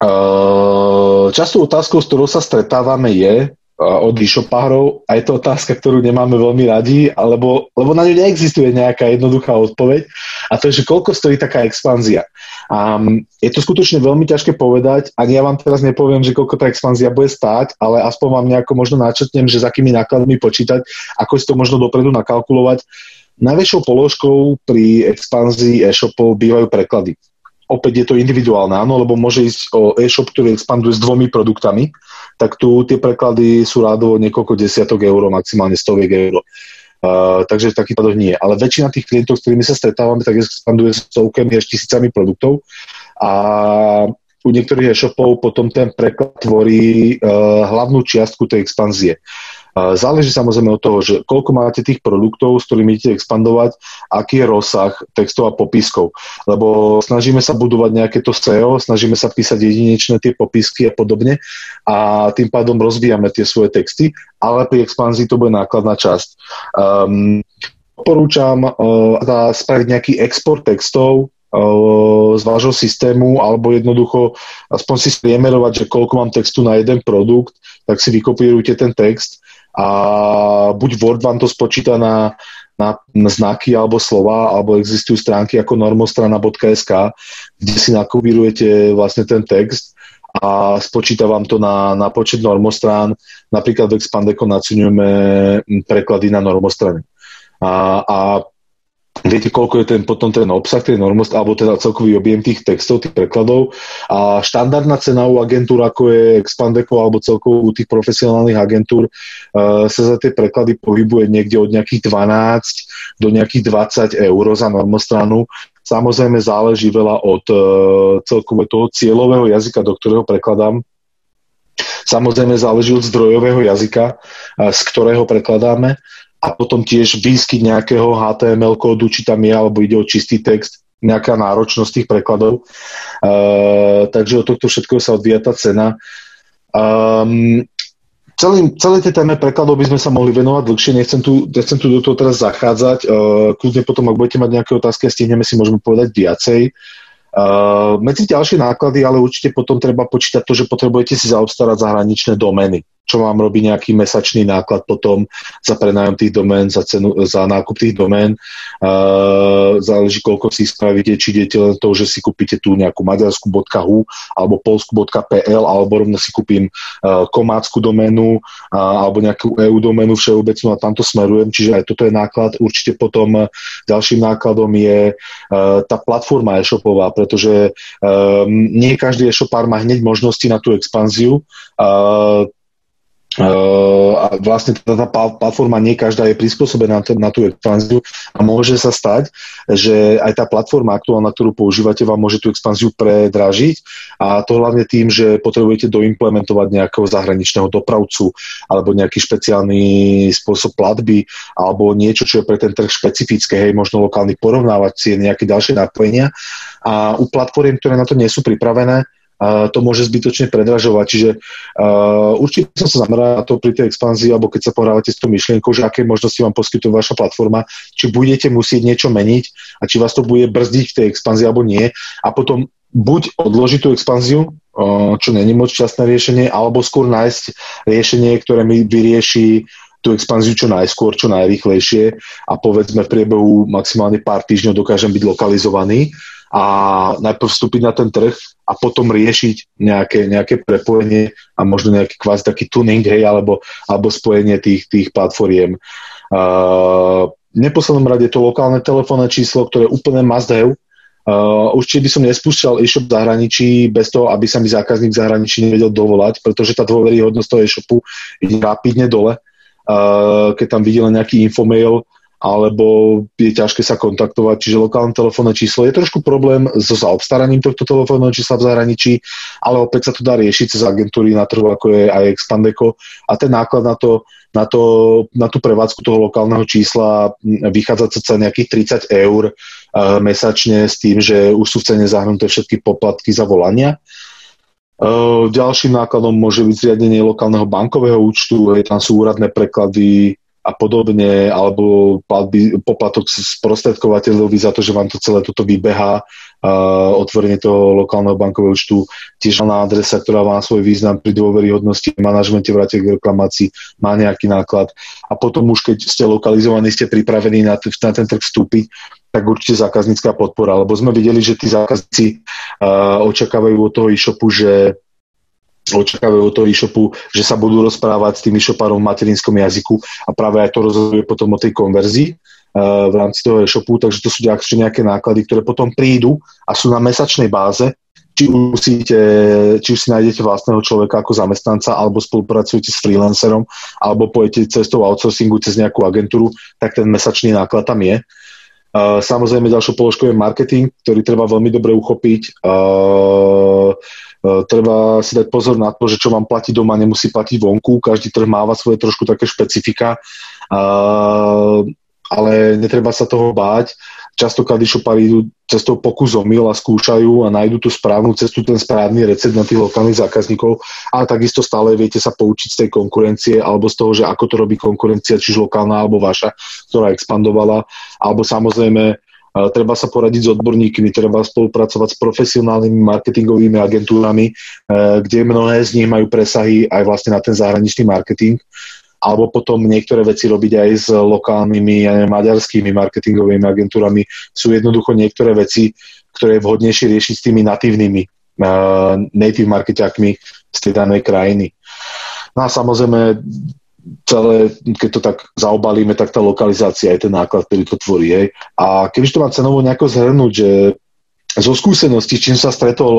Uh, častou otázkou, s ktorou sa stretávame je, od e-shopárov a je to otázka, ktorú nemáme veľmi radi, alebo, lebo na ňu neexistuje nejaká jednoduchá odpoveď. A to je, že koľko stojí taká expanzia. Um, je to skutočne veľmi ťažké povedať, ani ja vám teraz nepoviem, že koľko tá expanzia bude stáť, ale aspoň vám nejako možno načrtnem, že s akými nákladmi počítať, ako si to možno dopredu nakalkulovať. Najväčšou položkou pri expanzii e-shopov bývajú preklady. Opäť je to individuálne, áno, lebo môže ísť o e-shop, ktorý expanduje s dvomi produktami, tak tu tie preklady sú rádovo niekoľko desiatok eur, maximálne stoviek eur. Uh, takže v takých prípadoch nie. Ale väčšina tých klientov, s ktorými sa stretávame, tak expanduje stovkami až tisícami produktov a u niektorých e-shopov potom ten preklad tvorí uh, hlavnú čiastku tej expanzie. Záleží samozrejme od toho, že koľko máte tých produktov, s ktorými idete expandovať, aký je rozsah textov a popiskov. Lebo snažíme sa budovať nejaké to SEO, snažíme sa písať jedinečné tie popisky a podobne a tým pádom rozvíjame tie svoje texty, ale pri expanzii to bude nákladná časť. Um, odporúčam uh, spraviť nejaký export textov uh, z vášho systému alebo jednoducho aspoň si spriemerovať, že koľko mám textu na jeden produkt, tak si vykopírujte ten text a buď Word vám to spočíta na, na, na znaky alebo slova, alebo existujú stránky ako normostrana.sk, kde si nakopírujete vlastne ten text a spočíta vám to na, na počet normostrán. Napríklad v Expandeco naceňujeme preklady na normostrany. A, a viete, koľko je ten potom ten obsah tej normost, alebo teda celkový objem tých textov, tých prekladov a štandardná cena u agentúr, ako je Expandeco alebo celkovo u tých profesionálnych agentúr uh, sa za tie preklady pohybuje niekde od nejakých 12 do nejakých 20 eur za normostranu. Samozrejme záleží veľa od uh, celkového toho cieľového jazyka, do ktorého prekladám. Samozrejme záleží od zdrojového jazyka, uh, z ktorého prekladáme a potom tiež výskyt nejakého HTML kódu, či tam je, alebo ide o čistý text, nejaká náročnosť tých prekladov. Uh, takže od tohto všetkého sa odvíja tá cena. Um, celý, celé tie téme prekladov by sme sa mohli venovať dlhšie, nechcem tu, nechcem tu do toho teraz zachádzať. Uh, kľudne potom, ak budete mať nejaké otázky a stihneme si, môžeme povedať viacej. Uh, medzi ďalšie náklady, ale určite potom treba počítať to, že potrebujete si zaobstarať zahraničné domény. Čo mám robiť nejaký mesačný náklad potom za prenájom tých domén, za, cenu, za nákup tých domén. Uh, záleží, koľko si spravíte, či idete len to, že si kúpite tú nejakú maďarsku.hu alebo polsku.pl alebo rovno si kúpim uh, komácku doménu uh, alebo nejakú EU doménu všeobecnú a tamto smerujem, čiže aj toto je náklad. Určite potom ďalším nákladom je uh, tá platforma e-shopová, pretože um, nie každý e-shopár má hneď možnosti na tú expanziu. Uh, a vlastne tá, tá platforma nie každá je prispôsobená na tú expanziu a môže sa stať, že aj tá platforma aktuálna, ktorú používate, vám môže tú expanziu predražiť a to hlavne tým, že potrebujete doimplementovať nejakého zahraničného dopravcu alebo nejaký špeciálny spôsob platby alebo niečo, čo je pre ten trh špecifické, hej, možno lokálny porovnávacie, nejaké ďalšie napojenia. A u platform, ktoré na to nie sú pripravené, to môže zbytočne predražovať. Čiže uh, určite som sa zameral na to pri tej expanzii, alebo keď sa pohrávate s tou myšlienkou, že aké možnosti vám poskytuje vaša platforma, či budete musieť niečo meniť a či vás to bude brzdiť v tej expanzii alebo nie. A potom buď odložiť tú expanziu, uh, čo není moc časné riešenie, alebo skôr nájsť riešenie, ktoré mi vyrieši tú expanziu čo najskôr, čo najrychlejšie a povedzme v priebehu maximálne pár týždňov dokážem byť lokalizovaný a najprv vstúpiť na ten trh a potom riešiť nejaké, nejaké prepojenie a možno nejaký kvázi taký tuning, hej, alebo, alebo spojenie tých, tých platformiem. Uh, v neposlednom rade to lokálne telefónne číslo, ktoré je úplne must have. Uh, určite by som nespúšťal e-shop v zahraničí bez toho, aby sa mi zákazník v zahraničí nevedel dovolať, pretože tá dôveryhodnosť toho e-shopu ide rapidne dole. Uh, keď tam videl nejaký infomail, alebo je ťažké sa kontaktovať, čiže lokálne telefónne číslo je trošku problém so zaobstaraním tohto telefónneho čísla v zahraničí, ale opäť sa to dá riešiť cez agentúry na trhu, ako je aj Expandeco a ten náklad na, to, na, to, na tú prevádzku toho lokálneho čísla vychádza cca nejakých 30 eur uh, mesačne s tým, že už sú v cene zahrnuté všetky poplatky za volania. Uh, ďalším nákladom môže byť zriadenie lokálneho bankového účtu, tam sú úradné preklady, a podobne, alebo platby, poplatok sprostredkovateľovi za to, že vám to celé toto vybeha, uh, otvorenie toho lokálneho bankového účtu, tiež na adresa, ktorá má svoj význam pri dôveryhodnosti, manažmente vráte k reklamácii, má nejaký náklad. A potom už keď ste lokalizovaní, ste pripravení na, t- na ten trh vstúpiť, tak určite zákaznícká podpora, lebo sme videli, že tí zákazníci uh, očakávajú od toho e-shopu, že očakávajú od toho e-shopu, že sa budú rozprávať s tým e-shopárom v materinskom jazyku a práve aj to rozhoduje potom o tej konverzii uh, v rámci toho e-shopu, takže to sú nejaké náklady, ktoré potom prídu a sú na mesačnej báze, či už, musíte, či už si nájdete vlastného človeka ako zamestnanca, alebo spolupracujete s freelancerom, alebo pojete cestou outsourcingu cez nejakú agentúru, tak ten mesačný náklad tam je. Samozrejme, ďalšou položkou je marketing, ktorý treba veľmi dobre uchopiť. Treba si dať pozor na to, že čo vám platí doma, nemusí platiť vonku. Každý trh máva svoje trošku také špecifika, ale netreba sa toho báť. Častokrát e-shopári idú cestou pokus omyl a skúšajú a nájdu tú správnu cestu, ten správny recept na tých lokálnych zákazníkov, ale takisto stále viete sa poučiť z tej konkurencie alebo z toho, že ako to robí konkurencia, čiže lokálna alebo vaša, ktorá expandovala, alebo samozrejme treba sa poradiť s odborníkmi, treba spolupracovať s profesionálnymi marketingovými agentúrami, e, kde mnohé z nich majú presahy aj vlastne na ten zahraničný marketing alebo potom niektoré veci robiť aj s lokálnymi ja maďarskými marketingovými agentúrami. Sú jednoducho niektoré veci, ktoré je vhodnejšie riešiť s tými natívnymi uh, native marketiakmi z tej danej krajiny. No a samozrejme celé, keď to tak zaobalíme, tak tá lokalizácia je ten náklad, ktorý to tvorí. Hej. A keby to mám cenovo nejako zhrnúť, že zo skúseností, čím sa stretol,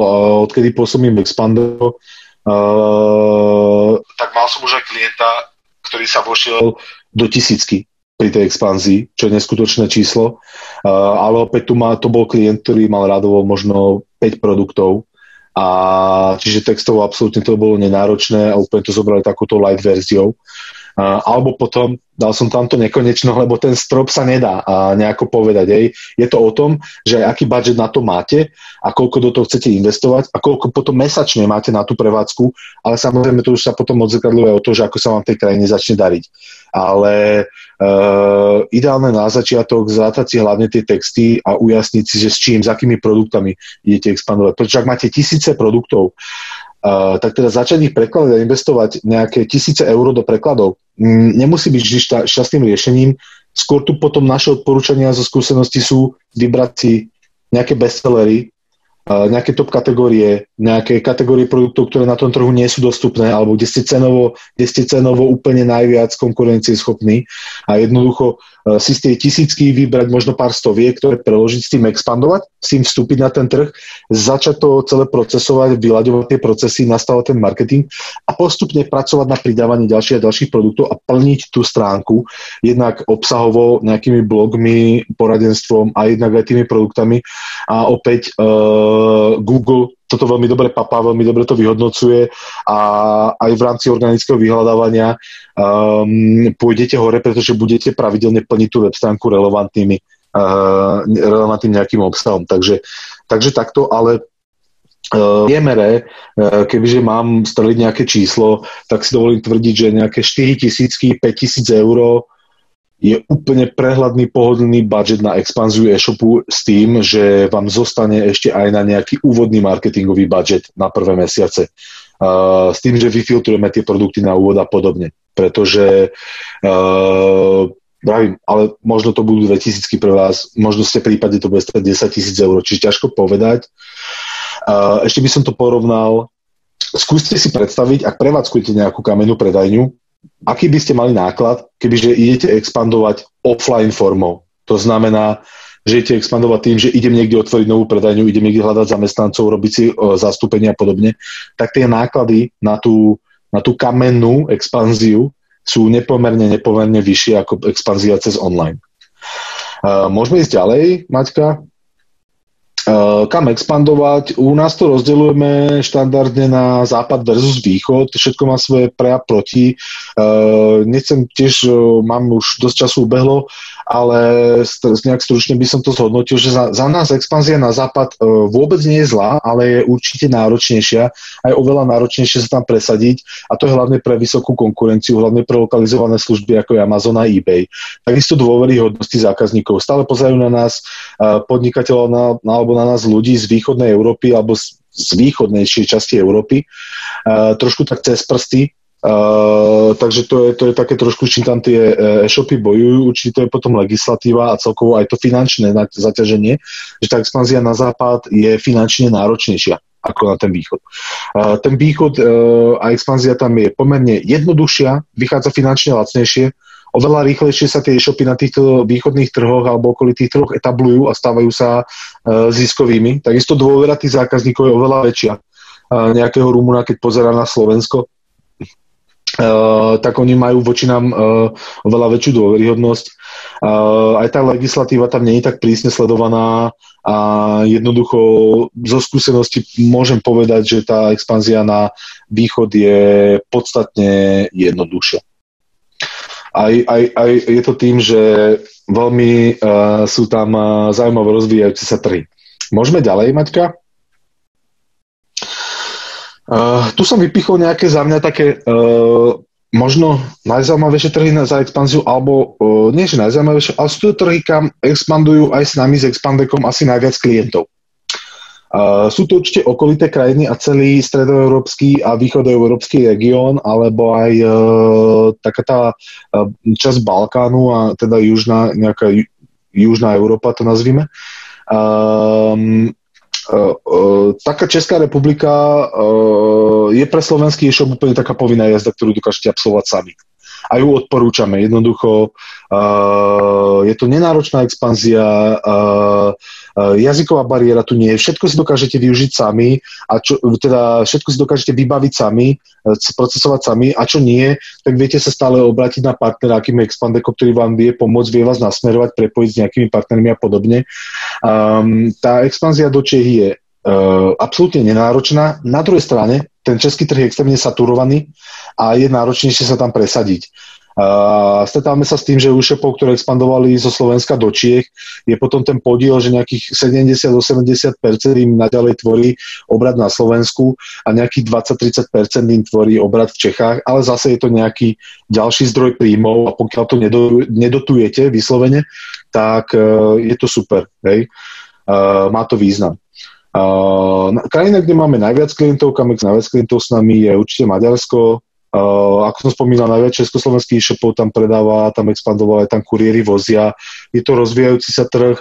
odkedy pôsobím v Expando, uh, tak mal som už aj klienta, ktorý sa vošiel do tisícky pri tej expanzii, čo je neskutočné číslo. Uh, ale opäť tu má, to bol klient, ktorý mal radovo možno 5 produktov a čiže textovo absolútne to bolo nenáročné a úplne to zobrali takúto light verziou. Alebo potom dal som tamto nekonečno, lebo ten strop sa nedá nejako povedať. Ej. Je to o tom, že aký budget na to máte a koľko do toho chcete investovať a koľko potom mesačne máte na tú prevádzku, ale samozrejme to už sa potom odzrkadľuje o to, že ako sa vám v tej krajine začne dariť. Ale uh, ideálne na začiatok zrátať si hlavne tie texty a ujasniť si, že s čím, s akými produktami idete expandovať. Pretože ak máte tisíce produktov, tak teda začať ich prekladať a investovať nejaké tisíce eur do prekladov m, nemusí byť vždy šťastným riešením. Skôr tu potom naše odporúčania zo skúsenosti sú vybrať si nejaké bestsellery, nejaké top kategórie, nejaké kategórie produktov, ktoré na tom trhu nie sú dostupné, alebo kde ste cenovo, kde ste cenovo úplne najviac konkurencieschopní. A jednoducho uh, si z tej tisícky vybrať možno pár stoviek, ktoré preložiť, s tým expandovať, s tým vstúpiť na ten trh, začať to celé procesovať, vyľaďovať tie procesy, nastavovať ten marketing a postupne pracovať na pridávaní ďalších a ďalších produktov a plniť tú stránku. Jednak obsahovo nejakými blogmi, poradenstvom a jednak aj tými produktami. A opäť uh, Google toto veľmi dobre papá, veľmi dobre to vyhodnocuje a aj v rámci organického vyhľadávania um, pôjdete hore, pretože budete pravidelne plniť tú web stránku relevantnými, uh, relevantným nejakým obsahom. Takže, takže takto, ale uh, priemere, uh, kebyže mám streliť nejaké číslo, tak si dovolím tvrdiť, že nejaké 4 tisícky, 5 tisíc eur je úplne prehľadný, pohodlný budget na expanziu e-shopu s tým, že vám zostane ešte aj na nejaký úvodný marketingový budget na prvé mesiace. Uh, s tým, že vyfiltrujeme tie produkty na úvod a podobne. Pretože uh, Bravím, ale možno to budú 2000 pre vás, možno ste prípade to bude stať 10 tisíc eur, čiže ťažko povedať. Uh, ešte by som to porovnal, skúste si predstaviť, ak prevádzkujete nejakú kamennú predajňu, aký by ste mali náklad, kebyže idete expandovať offline formou. To znamená, že idete expandovať tým, že idem niekde otvoriť novú predajňu, idem niekde hľadať zamestnancov, robiť si o, zastúpenia a podobne, tak tie náklady na tú, na tú kamennú expanziu sú nepomerne, nepomerne vyššie ako expanzia cez online. Uh, môžeme ísť ďalej, Maťka? Kam expandovať? U nás to rozdeľujeme štandardne na západ versus východ. Všetko má svoje pre a proti. Nechcem tiež, mám už dosť času ubehlo, ale nejak stručne by som to zhodnotil, že za, za nás expanzia na západ e, vôbec nie je zlá, ale je určite náročnejšia, aj oveľa náročnejšie sa tam presadiť a to je hlavne pre vysokú konkurenciu, hlavne pre lokalizované služby ako je Amazon a eBay. Takisto dôveryhodnosti zákazníkov. Stále pozerajú na nás e, podnikateľov na, alebo na nás ľudí z východnej Európy alebo z, z východnejšej časti Európy. Uh, trošku tak cez prsty, Takže to je, to je také trošku, čím tam tie uh, e-shopy bojujú, určite to je potom legislatíva a celkovo aj to finančné zaťaženie, že tá expanzia na západ je finančne náročnejšia ako na ten východ. Ten východ uh, a expanzia tam je pomerne jednoduchšia, vychádza finančne lacnejšie, oveľa rýchlejšie sa tie e-shopy na týchto východných trhoch alebo okolitých trhoch etablujú a stávajú sa uh, ziskovými. Takisto dôvera tých zákazníkov je oveľa väčšia. Nejakého Rumúna, keď pozera na Slovensko, Tak oni majú voči nám uh, oveľa väčšiu dôveryhodnosť. Uh, aj tá legislatíva tam nie je tak prísne sledovaná a jednoducho zo skúsenosti môžem povedať, že tá expanzia na východ je podstatne jednoduchšia. Aj, aj, aj je to tým, že veľmi uh, sú tam uh, zaujímavé rozvíjajúce sa trhy. Môžeme ďalej, Maťka? Uh, tu som vypichol nejaké za mňa také uh, možno najzaujímavejšie trhy za expanziu, alebo uh, nie že najzaujímavejšie, ale sú to trhy, kam expandujú aj s nami, s Expandekom asi najviac klientov. Uh, sú to určite okolité krajiny a celý stredoeurópsky a východoeurópsky región, alebo aj uh, taká tá uh, časť Balkánu a teda južná, nejaká južná Európa to nazvime. Um, taká Česká republika je pre slovenský e-shop úplne taká povinná jazda, ktorú dokážete absolvovať sami. A ju odporúčame. Jednoducho uh, je to nenáročná expanzia, uh, jazyková bariéra tu nie je. Všetko si dokážete využiť sami a čo, teda všetko si dokážete vybaviť sami, uh, procesovať sami a čo nie, tak viete sa stále obrátiť na partnera, akým Expandeko, ktorý vám vie pomôcť, vie vás nasmerovať, prepojiť s nejakými partnermi a podobne. Um, tá expanzia do Čechy je absolútne nenáročná. Na druhej strane, ten český trh je extrémne saturovaný a je náročnejšie sa tam presadiť. Uh, stretávame sa s tým, že u shopov, ktoré expandovali zo Slovenska do Čiech, je potom ten podiel, že nejakých 70-80% im naďalej tvorí obrad na Slovensku a nejakých 20-30% im tvorí obrad v Čechách, ale zase je to nejaký ďalší zdroj príjmov a pokiaľ to nedotujete vyslovene, tak uh, je to super. Hej? Uh, má to význam. Uh, krajina, kde máme najviac klientov, kam najviac klientov s nami je určite Maďarsko. Uh, ako som spomínal, najviac československých e-shopov tam predáva, tam expandoval, tam kuriéry vozia. Je to rozvíjajúci sa trh.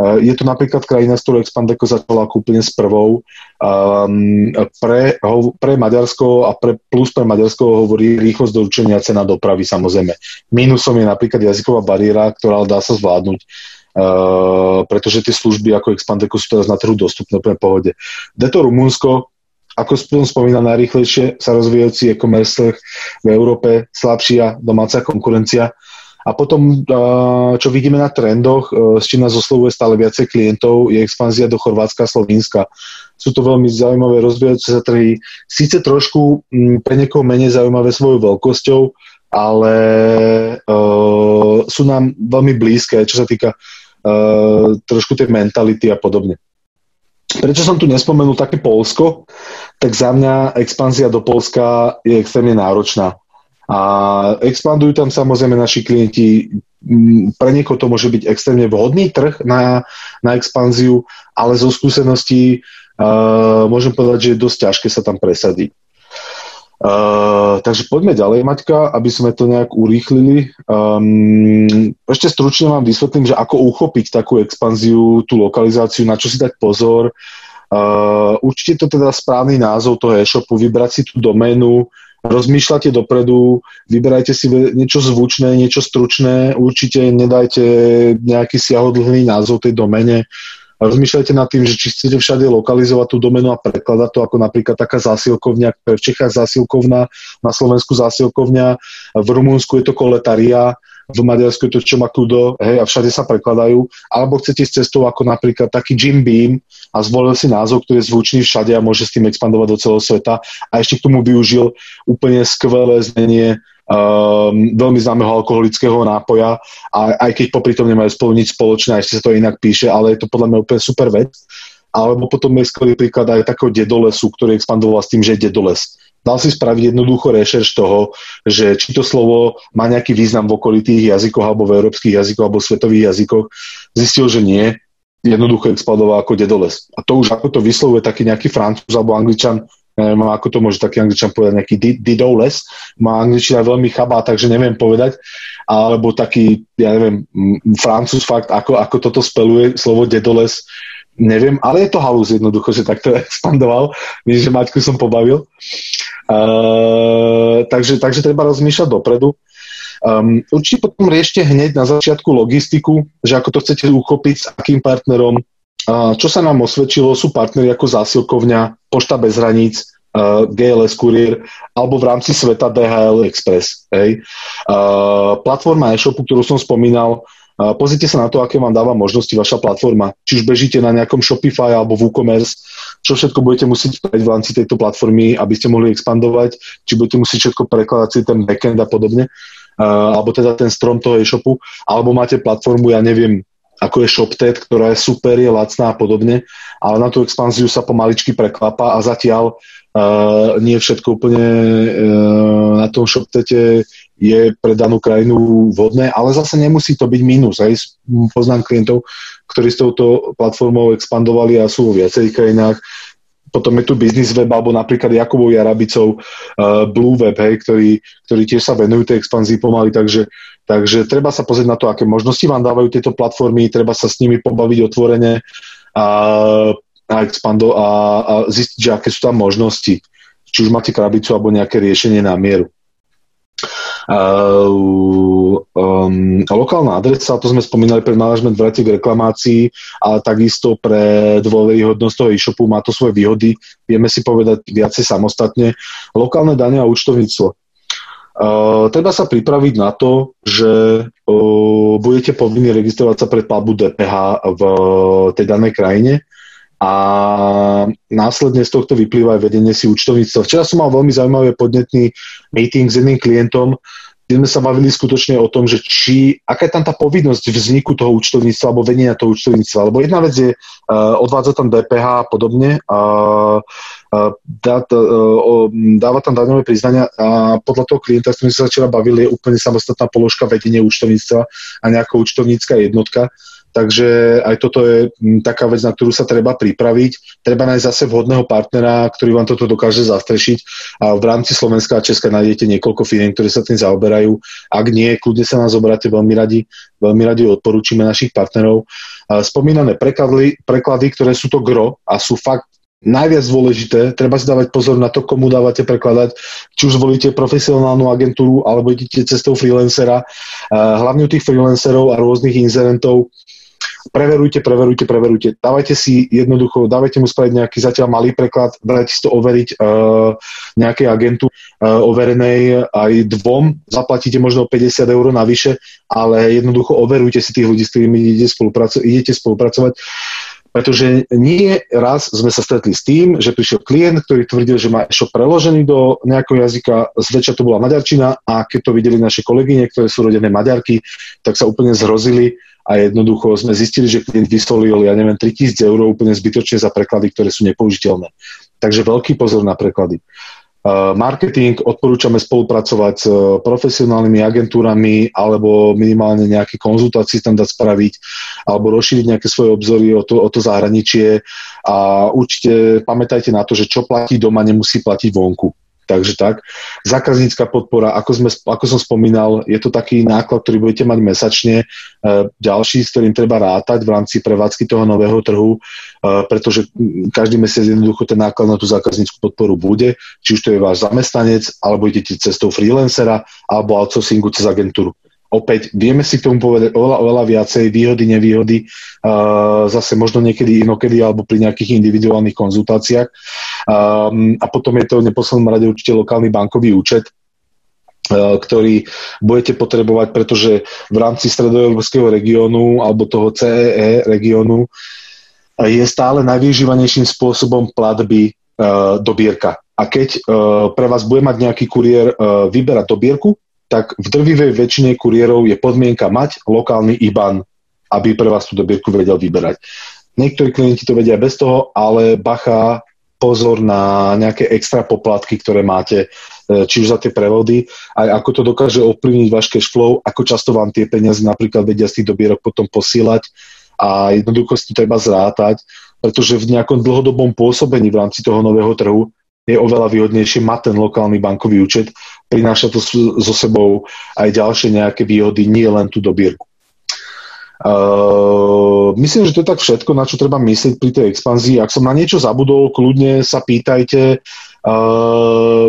Je to napríklad krajina, s ktorou Expandeco začala ako úplne s prvou. Um, pre, ho, pre Maďarsko a pre, plus pre Maďarsko hovorí rýchlosť doručenia cena dopravy samozrejme. Mínusom je napríklad jazyková bariéra, ktorá dá sa zvládnuť Uh, pretože tie služby ako Expandeco sú teraz na trhu dostupné pre pohode. Deto Rumunsko, ako som spomínal, najrýchlejšie sa rozvíjajúci e-commerce v Európe, slabšia domáca konkurencia. A potom, uh, čo vidíme na trendoch, uh, s čím nás oslovuje stále viacej klientov, je expanzia do Chorvátska a Slovenska. Sú to veľmi zaujímavé rozvíjajúce sa trhy, síce trošku m, pre niekoho menej zaujímavé svojou veľkosťou, ale uh, sú nám veľmi blízke, čo sa týka uh, trošku tej mentality a podobne. Prečo som tu nespomenul také Polsko? Tak za mňa expanzia do Polska je extrémne náročná. A expandujú tam samozrejme naši klienti, pre niekoho to môže byť extrémne vhodný trh na, na expanziu, ale zo skúseností uh, môžem povedať, že je dosť ťažké sa tam presadiť. Uh, takže poďme ďalej, Maťka, aby sme to nejak urýchlili. Um, ešte stručne vám vysvetlím, že ako uchopiť takú expanziu, tú lokalizáciu, na čo si dať pozor. Uh, určite to teda správny názov toho e-shopu, vybrať si tú doménu, rozmýšľate dopredu, vyberajte si niečo zvučné, niečo stručné, určite nedajte nejaký siahodlhný názov tej domene, rozmýšľajte nad tým, že či chcete všade lokalizovať tú domenu a prekladať to ako napríklad taká zásilkovňa, v Čechách zásilkovna, na Slovensku zásilkovňa, v Rumunsku je to koletaria, v Maďarsku je to Čomakudo, hej, a všade sa prekladajú, alebo chcete s cestou ako napríklad taký Jim Beam a zvolil si názov, ktorý je zvučný všade a môže s tým expandovať do celého sveta. A ešte k tomu využil úplne skvelé znenie um, veľmi známeho alkoholického nápoja a aj keď popri tom nemajú spolu nič spoločné, ešte sa to inak píše, ale je to podľa mňa úplne super vec. Alebo potom je skvelý príklad aj takého dedolesu, ktorý expandoval s tým, že je dedoles. Dal si spraviť jednoducho rešerš toho, že či to slovo má nejaký význam v okolitých jazykoch alebo v európskych jazykoch alebo v svetových jazykoch. Zistil, že nie. Jednoducho expandoval ako dedoles. A to už ako to vyslovuje taký nejaký francúz alebo angličan, neviem, ako to môže taký angličan povedať, nejaký didoles, má angličtina veľmi chabá, takže neviem povedať, alebo taký, ja neviem, francúz fakt, ako, ako toto speluje slovo dedoles, neviem, ale je to halus jednoducho, že takto expandoval. Vidíš, že Maťku som pobavil. Uh, takže, takže treba rozmýšľať dopredu. Um, určite potom riešte hneď na začiatku logistiku, že ako to chcete uchopiť, s akým partnerom, čo sa nám osvedčilo, sú partnery ako zásilkovňa, Pošta bez hraníc, uh, GLS Courier alebo v rámci sveta DHL Express. Hej. Uh, platforma e-shopu, ktorú som spomínal, uh, pozrite sa na to, aké vám dáva možnosti vaša platforma. Či už bežíte na nejakom Shopify alebo WooCommerce, čo všetko budete musieť spraviť v rámci tejto platformy, aby ste mohli expandovať, či budete musieť všetko prekladať si ten backend a podobne, alebo teda ten strom toho e-shopu, alebo máte platformu, ja neviem, ako je ShopTet, ktorá je super, je lacná a podobne, ale na tú expanziu sa pomaličky prekvapa a zatiaľ uh, nie všetko úplne uh, na tom ShopTete je pre danú krajinu vhodné, ale zase nemusí to byť mínus. Aj poznám klientov, ktorí s touto platformou expandovali a sú vo viacerých krajinách potom je tu Business Web alebo napríklad Jakubov Jarabicov uh, Blue Web, hej, ktorí, ktorí tiež sa venujú tej expanzii pomaly, takže, takže treba sa pozrieť na to, aké možnosti vám dávajú tieto platformy, treba sa s nimi pobaviť otvorene a, a, expando, a, a zistiť, že aké sú tam možnosti. Či už máte krabicu alebo nejaké riešenie na mieru. Uh, um, lokálna adresa, to sme spomínali pre manažment vráti k reklamácii, ale takisto pre dôveryhodnosť toho e-shopu má to svoje výhody. Vieme si povedať viacej samostatne. Lokálne dane a účtovníctvo. Uh, treba sa pripraviť na to, že uh, budete povinni registrovať sa pred platbu DPH v tej danej krajine a následne z tohto vyplýva aj vedenie si účtovníctva. Včera som mal veľmi zaujímavý podnetný meeting s jedným klientom, kde sme sa bavili skutočne o tom, že či, aká je tam tá povinnosť vzniku toho účtovníctva alebo vedenia toho účtovníctva. Lebo jedna vec je uh, odvádzať tam DPH a podobne uh, dá, uh, dáva tam daňové priznania a podľa toho klienta, s ktorým sa včera bavili, je úplne samostatná položka vedenie účtovníctva a nejaká účtovnícka jednotka Takže aj toto je taká vec, na ktorú sa treba pripraviť. Treba nájsť zase vhodného partnera, ktorý vám toto dokáže zastrešiť. A v rámci Slovenska a Česka nájdete niekoľko firiem, ktoré sa tým zaoberajú. Ak nie, kľudne sa nás obráte, veľmi radi, veľmi radi odporúčime našich partnerov. Spomínané preklady, preklady, ktoré sú to gro a sú fakt najviac dôležité, treba si dávať pozor na to, komu dávate prekladať, či už zvolíte profesionálnu agentúru alebo idete cestou freelancera. Hlavne u tých freelancerov a rôznych inzerentov preverujte, preverujte, preverujte. Dávajte si jednoducho, dávajte mu spraviť nejaký zatiaľ malý preklad, dajte si to overiť uh, nejakej agentu uh, overenej aj dvom, zaplatíte možno 50 eur navyše, ale jednoducho overujte si tých ľudí, s ktorými idete, spolupraco- idete spolupracovať. Pretože nie raz sme sa stretli s tým, že prišiel klient, ktorý tvrdil, že má e-shop preložený do nejakého jazyka, zväčša to bola maďarčina a keď to videli naše kolegyne, ktoré sú rodené maďarky, tak sa úplne zrozili a jednoducho sme zistili, že klient vysolil, ja neviem, 3000 eur úplne zbytočne za preklady, ktoré sú nepoužiteľné. Takže veľký pozor na preklady. Uh, marketing odporúčame spolupracovať s uh, profesionálnymi agentúrami alebo minimálne nejaké konzultácie tam dať spraviť alebo rozšíriť nejaké svoje obzory o to, o to zahraničie a určite pamätajte na to, že čo platí doma, nemusí platiť vonku. Takže tak. Zákaznícka podpora, ako, sme, ako som spomínal, je to taký náklad, ktorý budete mať mesačne. E, ďalší, s ktorým treba rátať v rámci prevádzky toho nového trhu, e, pretože každý mesiac jednoducho ten náklad na tú zákaznícku podporu bude, či už to je váš zamestnanec, alebo idete cestou freelancera, alebo outsourcingu cez agentúru opäť vieme si k tomu povedať oveľa, oveľa viacej, výhody, nevýhody, uh, zase možno niekedy inokedy alebo pri nejakých individuálnych konzultáciách. Um, a potom je to v neposlednom rade určite lokálny bankový účet, uh, ktorý budete potrebovať, pretože v rámci stredoeurópskeho regiónu alebo toho CEE e regiónu uh, je stále najvyužívanejším spôsobom platby uh, dobierka. A keď pre vás bude mať nejaký kuriér vyberať dobierku, tak v drvivej väčšine kuriérov je podmienka mať lokálny IBAN, aby pre vás tú dobierku vedel vyberať. Niektorí klienti to vedia bez toho, ale bacha, pozor na nejaké extra poplatky, ktoré máte, e, či už za tie prevody, aj ako to dokáže ovplyvniť váš cash flow, ako často vám tie peniaze napríklad vedia z tých dobierok potom posielať a jednoducho si to treba zrátať, pretože v nejakom dlhodobom pôsobení v rámci toho nového trhu je oveľa výhodnejšie mať ten lokálny bankový účet, prináša to so sebou aj ďalšie nejaké výhody, nie len tú dobierku. Uh, myslím, že to je tak všetko, na čo treba myslieť pri tej expanzii. Ak som na niečo zabudol, kľudne sa pýtajte, uh,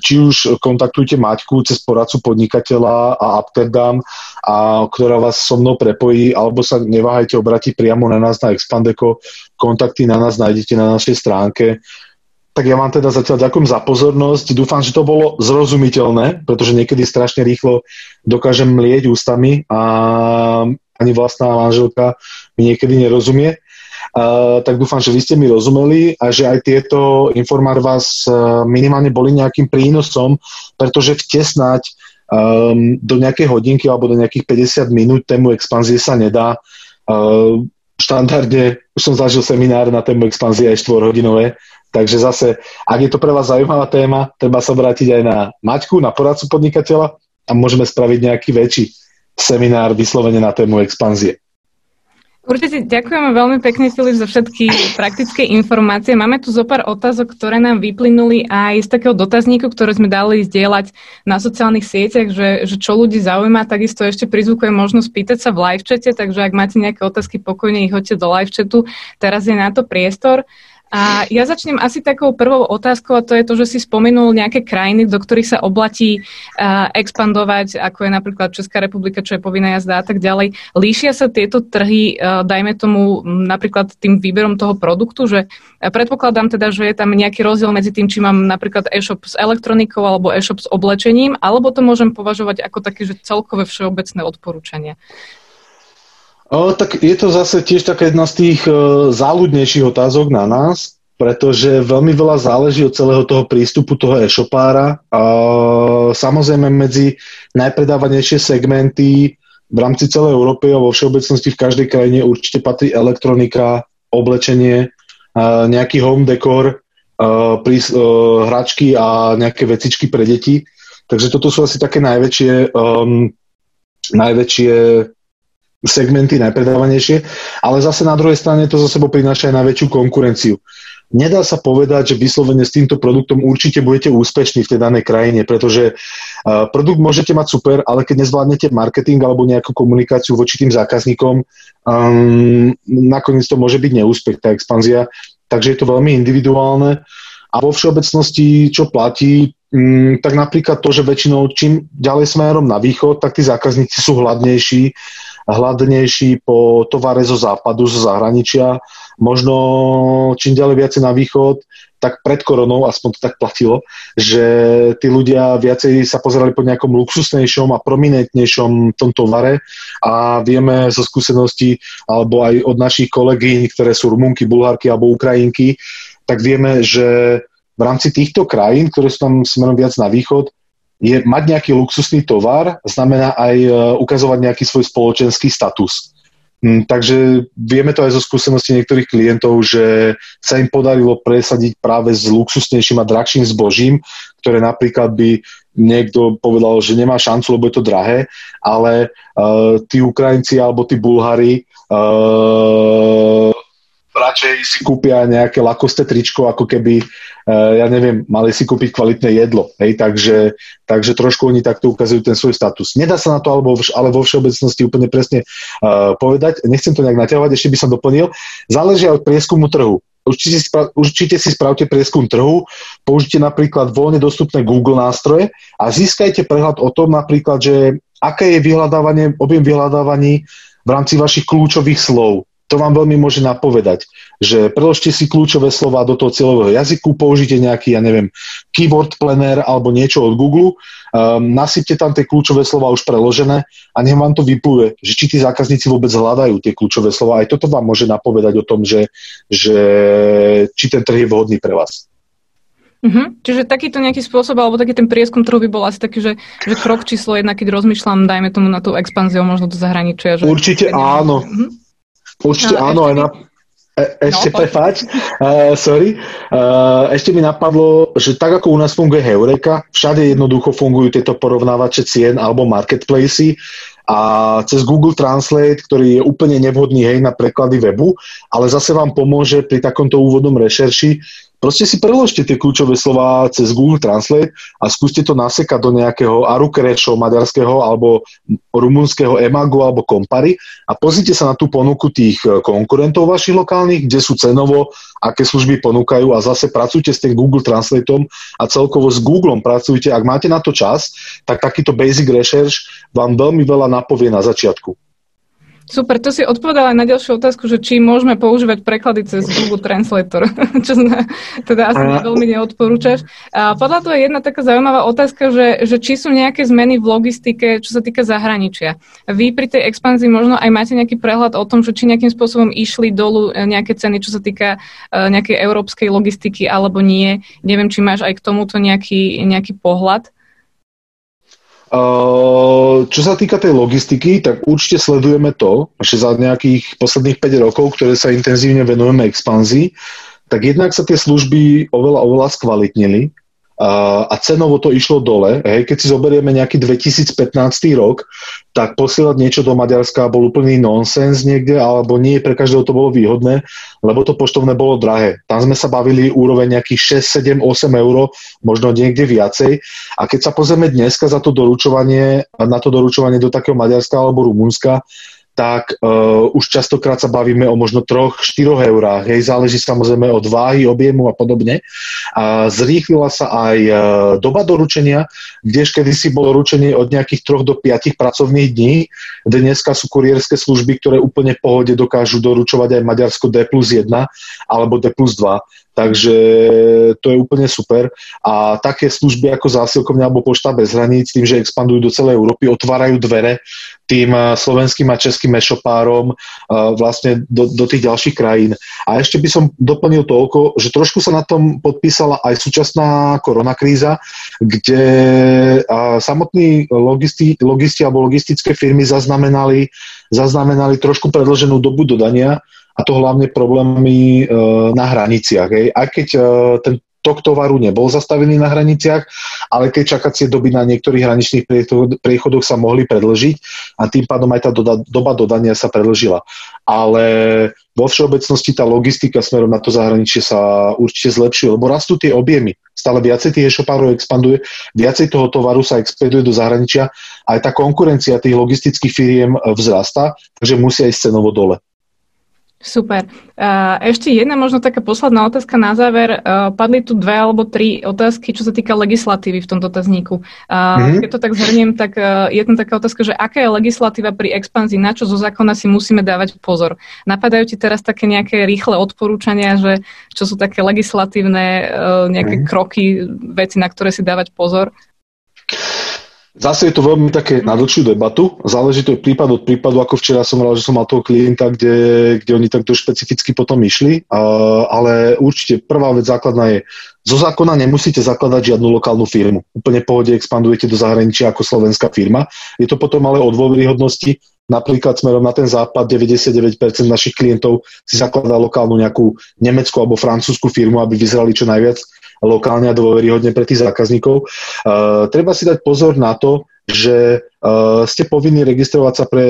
či už kontaktujte Maťku cez poradcu podnikateľa a Amsterdam, a ktorá vás so mnou prepojí, alebo sa neváhajte obratiť priamo na nás na Expandeco. Kontakty na nás nájdete na našej stránke. Tak ja vám teda zatiaľ ďakujem za pozornosť. Dúfam, že to bolo zrozumiteľné, pretože niekedy strašne rýchlo dokážem mlieť ústami a ani vlastná manželka mi niekedy nerozumie. Uh, tak dúfam, že vy ste mi rozumeli a že aj tieto informácie vás uh, minimálne boli nejakým prínosom, pretože vtesnať um, do nejakej hodinky alebo do nejakých 50 minút tému expanzie sa nedá. Uh, štandardne, už som zažil seminár na tému expanzie aj 4 hodinové, Takže zase, ak je to pre vás zaujímavá téma, treba sa obrátiť aj na Maťku, na poradcu podnikateľa a môžeme spraviť nejaký väčší seminár vyslovene na tému expanzie. Určite ďakujeme veľmi pekne, Filip, za všetky praktické informácie. Máme tu zo pár otázok, ktoré nám vyplynuli aj z takého dotazníku, ktoré sme dali zdieľať na sociálnych sieťach, že, že čo ľudí zaujíma, takisto ešte prizvukuje možnosť pýtať sa v live chate, takže ak máte nejaké otázky, pokojne ich hoďte do live chatu. Teraz je na to priestor. A ja začnem asi takou prvou otázkou a to je to, že si spomenul nejaké krajiny, do ktorých sa oblatí uh, expandovať, ako je napríklad Česká republika, čo je povinná jazda a tak ďalej. Líšia sa tieto trhy, uh, dajme tomu napríklad tým výberom toho produktu, že predpokladám teda, že je tam nejaký rozdiel medzi tým, či mám napríklad e-shop s elektronikou alebo e-shop s oblečením, alebo to môžem považovať ako také, že celkové všeobecné odporúčania. O, tak je to zase tiež taká jedna z tých uh, záľudnejších otázok na nás, pretože veľmi veľa záleží od celého toho prístupu toho e-shopára. A samozrejme medzi najpredávanejšie segmenty v rámci celej Európy a vo všeobecnosti v každej krajine určite patrí elektronika, oblečenie, nejaký home decor, hračky a nejaké vecičky pre deti. Takže toto sú asi také najväčšie, um, najväčšie segmenty najpredávanejšie, ale zase na druhej strane to za sebou prináša aj najväčšiu konkurenciu. Nedá sa povedať, že vyslovene s týmto produktom určite budete úspešní v tej danej krajine, pretože uh, produkt môžete mať super, ale keď nezvládnete marketing alebo nejakú komunikáciu voči tým zákazníkom, um, nakoniec to môže byť neúspech, tá expanzia. Takže je to veľmi individuálne. A vo všeobecnosti, čo platí, um, tak napríklad to, že väčšinou čím ďalej smerom na východ, tak tí zákazníci sú hladnejší, hladnejší po tovare zo západu, zo zahraničia. Možno čím ďalej viacej na východ, tak pred koronou, aspoň to tak platilo, že tí ľudia viacej sa pozerali po nejakom luxusnejšom a prominentnejšom tom tovare a vieme zo skúseností alebo aj od našich kolegyň, ktoré sú Rumunky, Bulharky alebo Ukrajinky, tak vieme, že v rámci týchto krajín, ktoré sú tam smerom viac na východ, je mať nejaký luxusný tovar, znamená aj e, ukazovať nejaký svoj spoločenský status. Hm, takže vieme to aj zo skúsenosti niektorých klientov, že sa im podarilo presadiť práve s luxusnejším a drahším zbožím, ktoré napríklad by niekto povedal, že nemá šancu, lebo je to drahé, ale uh, tí Ukrajinci alebo tí Bulhári uh, radšej si kúpia nejaké lakosté tričko, ako keby, uh, ja neviem, mali si kúpiť kvalitné jedlo. Hej? Takže, takže trošku oni takto ukazujú ten svoj status. Nedá sa na to alebo, ale vo všeobecnosti úplne presne uh, povedať. Nechcem to nejak naťahovať, ešte by som doplnil. Záleží od prieskumu trhu. Určite si, určite si spravte prieskum trhu, použite napríklad voľne dostupné Google nástroje a získajte prehľad o tom napríklad, že aké je vyhľadávanie, objem vyhľadávaní v rámci vašich kľúčových slov to vám veľmi môže napovedať, že preložte si kľúčové slova do toho cieľového jazyku, použite nejaký, ja neviem, keyboard planner alebo niečo od Google, um, nasypte tam tie kľúčové slova už preložené a nech vám to vypluje, že či tí zákazníci vôbec hľadajú tie kľúčové slova. Aj toto vám môže napovedať o tom, že, že či ten trh je vhodný pre vás. Uh-huh. Čiže takýto nejaký spôsob, alebo taký ten prieskum trhu by bol asi taký, že, že krok číslo jedna, keď rozmýšľam, dajme tomu na tú expanziu možno do zahraničia. Že Určite áno. Uh-huh. Určite no, áno, aj na, e, ešte no, prepáč, uh, sorry. Uh, ešte mi napadlo, že tak ako u nás funguje Heureka, všade jednoducho fungujú tieto porovnávače cien alebo marketplacy a cez Google Translate, ktorý je úplne nevhodný hej na preklady webu, ale zase vám pomôže pri takomto úvodnom rešerši Proste si preložte tie kľúčové slova cez Google Translate a skúste to nasekať do nejakého Arukrešo maďarského alebo rumunského Emagu alebo Kompary a pozrite sa na tú ponuku tých e, konkurentov vašich lokálnych, kde sú cenovo, aké služby ponúkajú a zase pracujte s tým Google Translateom a celkovo s Googlem pracujte. Ak máte na to čas, tak takýto basic research vám veľmi veľa napovie na začiatku. Super, to si odpovedala aj na ďalšiu otázku, že či môžeme používať preklady cez Google Translator, čo zna, teda asi a... veľmi neodporúčaš. A podľa toho je jedna taká zaujímavá otázka, že, že či sú nejaké zmeny v logistike, čo sa týka zahraničia. Vy pri tej expanzii možno aj máte nejaký prehľad o tom, že či nejakým spôsobom išli dolu e, nejaké ceny, čo sa týka uh, nejakej európskej logistiky alebo nie. Neviem, či máš aj k tomuto nejaký, nejaký pohľad. Uh, čo sa týka tej logistiky, tak určite sledujeme to, že za nejakých posledných 5 rokov, ktoré sa intenzívne venujeme expanzii, tak jednak sa tie služby oveľa, oveľa skvalitnili a cenovo to išlo dole. Hej, keď si zoberieme nejaký 2015 rok, tak posielať niečo do Maďarska bol úplný nonsens niekde, alebo nie pre každého to bolo výhodné, lebo to poštovné bolo drahé. Tam sme sa bavili úroveň nejakých 6, 7, 8 eur, možno niekde viacej. A keď sa pozrieme dneska za to doručovanie, na to doručovanie do takého Maďarska alebo Rumunska, tak uh, už častokrát sa bavíme o možno 3-4 eurách. Hej, záleží samozrejme od váhy, objemu a podobne. A zrýchlila sa aj uh, doba doručenia, kdež kedysi bolo ručenie od nejakých 3 do 5 pracovných dní. Dneska sú kurierské služby, ktoré úplne v pohode dokážu doručovať aj Maďarsko D plus 1 alebo D plus 2. Takže to je úplne super. A také služby ako zásilkovňa alebo pošta bez hraníc, tým, že expandujú do celej Európy, otvárajú dvere tým eh, slovenským a českým e-shopárom eh, vlastne do, do tých ďalších krajín. A ešte by som doplnil toľko, že trošku sa na tom podpísala aj súčasná koronakríza, kde eh, samotní logisti, logisti alebo logistické firmy zaznamenali, zaznamenali trošku predlženú dobu dodania a to hlavne problémy e, na hraniciach. Hej. Aj keď e, ten tok tovaru nebol zastavený na hraniciach, ale keď čakacie doby na niektorých hraničných priechodoch sa mohli predlžiť a tým pádom aj tá doba dodania sa predlžila. Ale vo všeobecnosti tá logistika smerom na to zahraničie sa určite zlepšuje, lebo rastú tie objemy. Stále viacej tých e-shopárov expanduje, viacej toho tovaru sa expeduje do zahraničia a aj tá konkurencia tých logistických firiem vzrastá, takže musia ísť cenovo dole. Super. Ešte jedna možno taká posledná otázka na záver. Padli tu dve alebo tri otázky, čo sa týka legislatívy v tom dotazníku. Mm-hmm. Keď to tak zhrniem, tak je tam taká otázka, že aká je legislatíva pri expanzii, na čo zo zákona si musíme dávať pozor. Napadajú ti teraz také nejaké rýchle odporúčania, že čo sú také legislatívne nejaké mm-hmm. kroky, veci, na ktoré si dávať pozor? Zase je to veľmi také na dlhšiu debatu. Záleží to prípad od prípadu, ako včera som rád, že som mal toho klienta, kde, kde oni takto špecificky potom išli. Uh, ale určite prvá vec základná je, zo zákona nemusíte zakladať žiadnu lokálnu firmu. Úplne pohode expandujete do zahraničia ako slovenská firma. Je to potom ale o dôveryhodnosti. Napríklad smerom na ten západ 99% našich klientov si zakladá lokálnu nejakú nemeckú alebo francúzsku firmu, aby vyzerali čo najviac lokálne a dôveryhodne pre tých zákazníkov. Uh, treba si dať pozor na to, že uh, ste povinní registrovať sa pre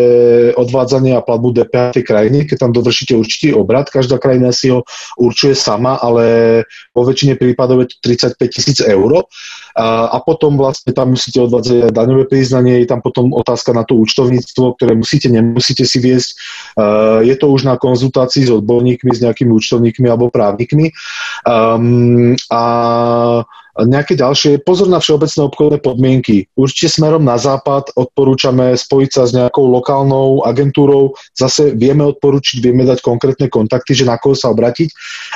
odvádzanie a platbu DPH tej krajiny, keď tam dovršíte určitý obrad. Každá krajina si ho určuje sama, ale vo väčšine prípadov je to 35 tisíc eur. Uh, a potom vlastne tam musíte odvádzať daňové priznanie, je tam potom otázka na to účtovníctvo, ktoré musíte, nemusíte si viesť. Uh, je to už na konzultácii s odborníkmi, s nejakými účtovníkmi alebo právnikmi. Um, a nejaké ďalšie. Pozor na všeobecné obchodné podmienky. Určite smerom na západ odporúčame spojiť sa s nejakou lokálnou agentúrou. Zase vieme odporučiť, vieme dať konkrétne kontakty, že na koho sa obratiť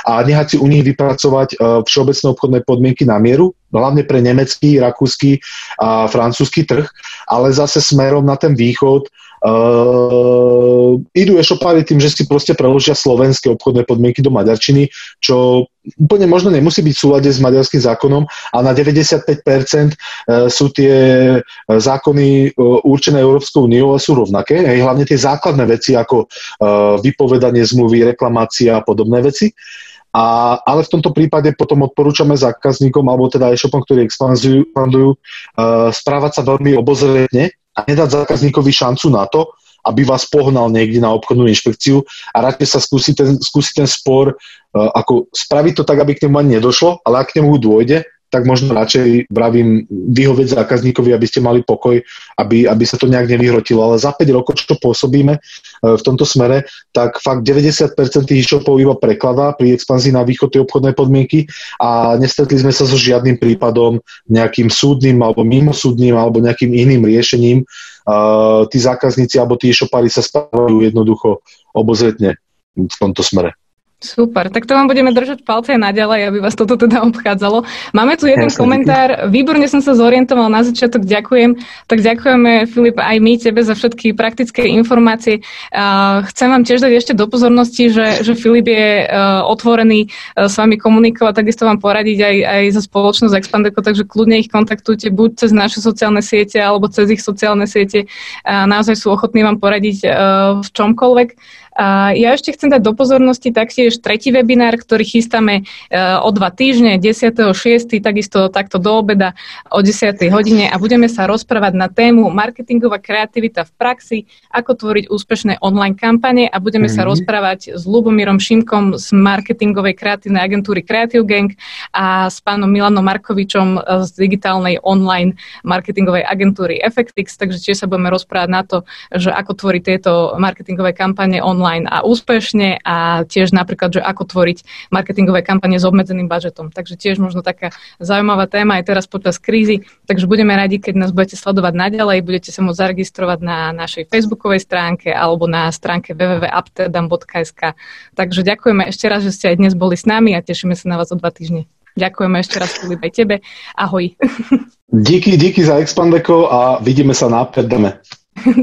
a nehať si u nich vypracovať e, všeobecné obchodné podmienky na mieru, hlavne pre nemecký, rakúsky a francúzsky trh, ale zase smerom na ten východ Uh, idú e-shopári tým, že si proste preložia slovenské obchodné podmienky do maďarčiny, čo úplne možno nemusí byť v súlade s maďarským zákonom a na 95% e, sú tie e, zákony e, určené Európskou úniou a sú rovnaké, aj hlavne tie základné veci ako vypovedanie zmluvy, reklamácia a podobné veci. A, ale v tomto prípade potom odporúčame zákazníkom alebo teda e-shopom, ktorí expandujú, uh, správať sa veľmi obozretne a nedať zákazníkovi šancu na to, aby vás pohnal niekde na obchodnú inšpekciu a radšej sa skúsi ten, skúsi ten spor uh, ako spraviť to tak, aby k nemu ani nedošlo, ale ak k nemu dôjde, tak možno radšej vravím vyhovieť zákazníkovi, aby ste mali pokoj, aby, aby sa to nejak nevyhrotilo. Ale za 5 rokov, čo pôsobíme uh, v tomto smere, tak fakt 90% tých e-shopov iba prekladá pri expanzii na východ tej obchodnej podmienky a nestretli sme sa so žiadnym prípadom nejakým súdnym alebo mimosúdnym alebo nejakým iným riešením uh, tí zákazníci alebo tí e-shopári sa spávajú jednoducho obozretne v tomto smere. Super, tak to vám budeme držať palce naďalej, aby vás toto teda obchádzalo. Máme tu jeden komentár, výborne som sa zorientoval na začiatok, ďakujem. Tak ďakujeme, Filip, aj my tebe za všetky praktické informácie. Chcem vám tiež dať ešte do pozornosti, že, že Filip je uh, otvorený uh, s vami komunikovať, takisto vám poradiť aj, aj za spoločnosť Expandeco, takže kľudne ich kontaktujte buď cez naše sociálne siete alebo cez ich sociálne siete. Naozaj sú ochotní vám poradiť uh, v čomkoľvek. A ja ešte chcem dať do pozornosti taktiež tretí webinár, ktorý chystáme e, o dva týždne, 10.6. takisto takto do obeda o 10. hodine a budeme sa rozprávať na tému marketingová kreativita v praxi, ako tvoriť úspešné online kampane a budeme mm-hmm. sa mhm. rozprávať s Lubomírom Šimkom z marketingovej kreatívnej agentúry Creative Gang a s pánom Milanom Markovičom z digitálnej online marketingovej agentúry Effectix, takže tiež sa budeme rozprávať na to, že ako tvoriť tieto marketingové kampane online online a úspešne a tiež napríklad, že ako tvoriť marketingové kampane s obmedzeným budžetom. Takže tiež možno taká zaujímavá téma aj teraz počas krízy. Takže budeme radi, keď nás budete sledovať naďalej, budete sa môcť zaregistrovať na našej facebookovej stránke alebo na stránke www.apterdam.sk. Takže ďakujeme ešte raz, že ste aj dnes boli s nami a tešíme sa na vás o dva týždne. Ďakujeme ešte raz, aj tebe. Ahoj. Díky, díky za Expandeko a vidíme sa na Perdame.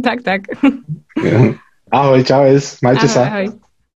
tak, tak. Ahoj, čau, majte ahoj, sa. Ahoj.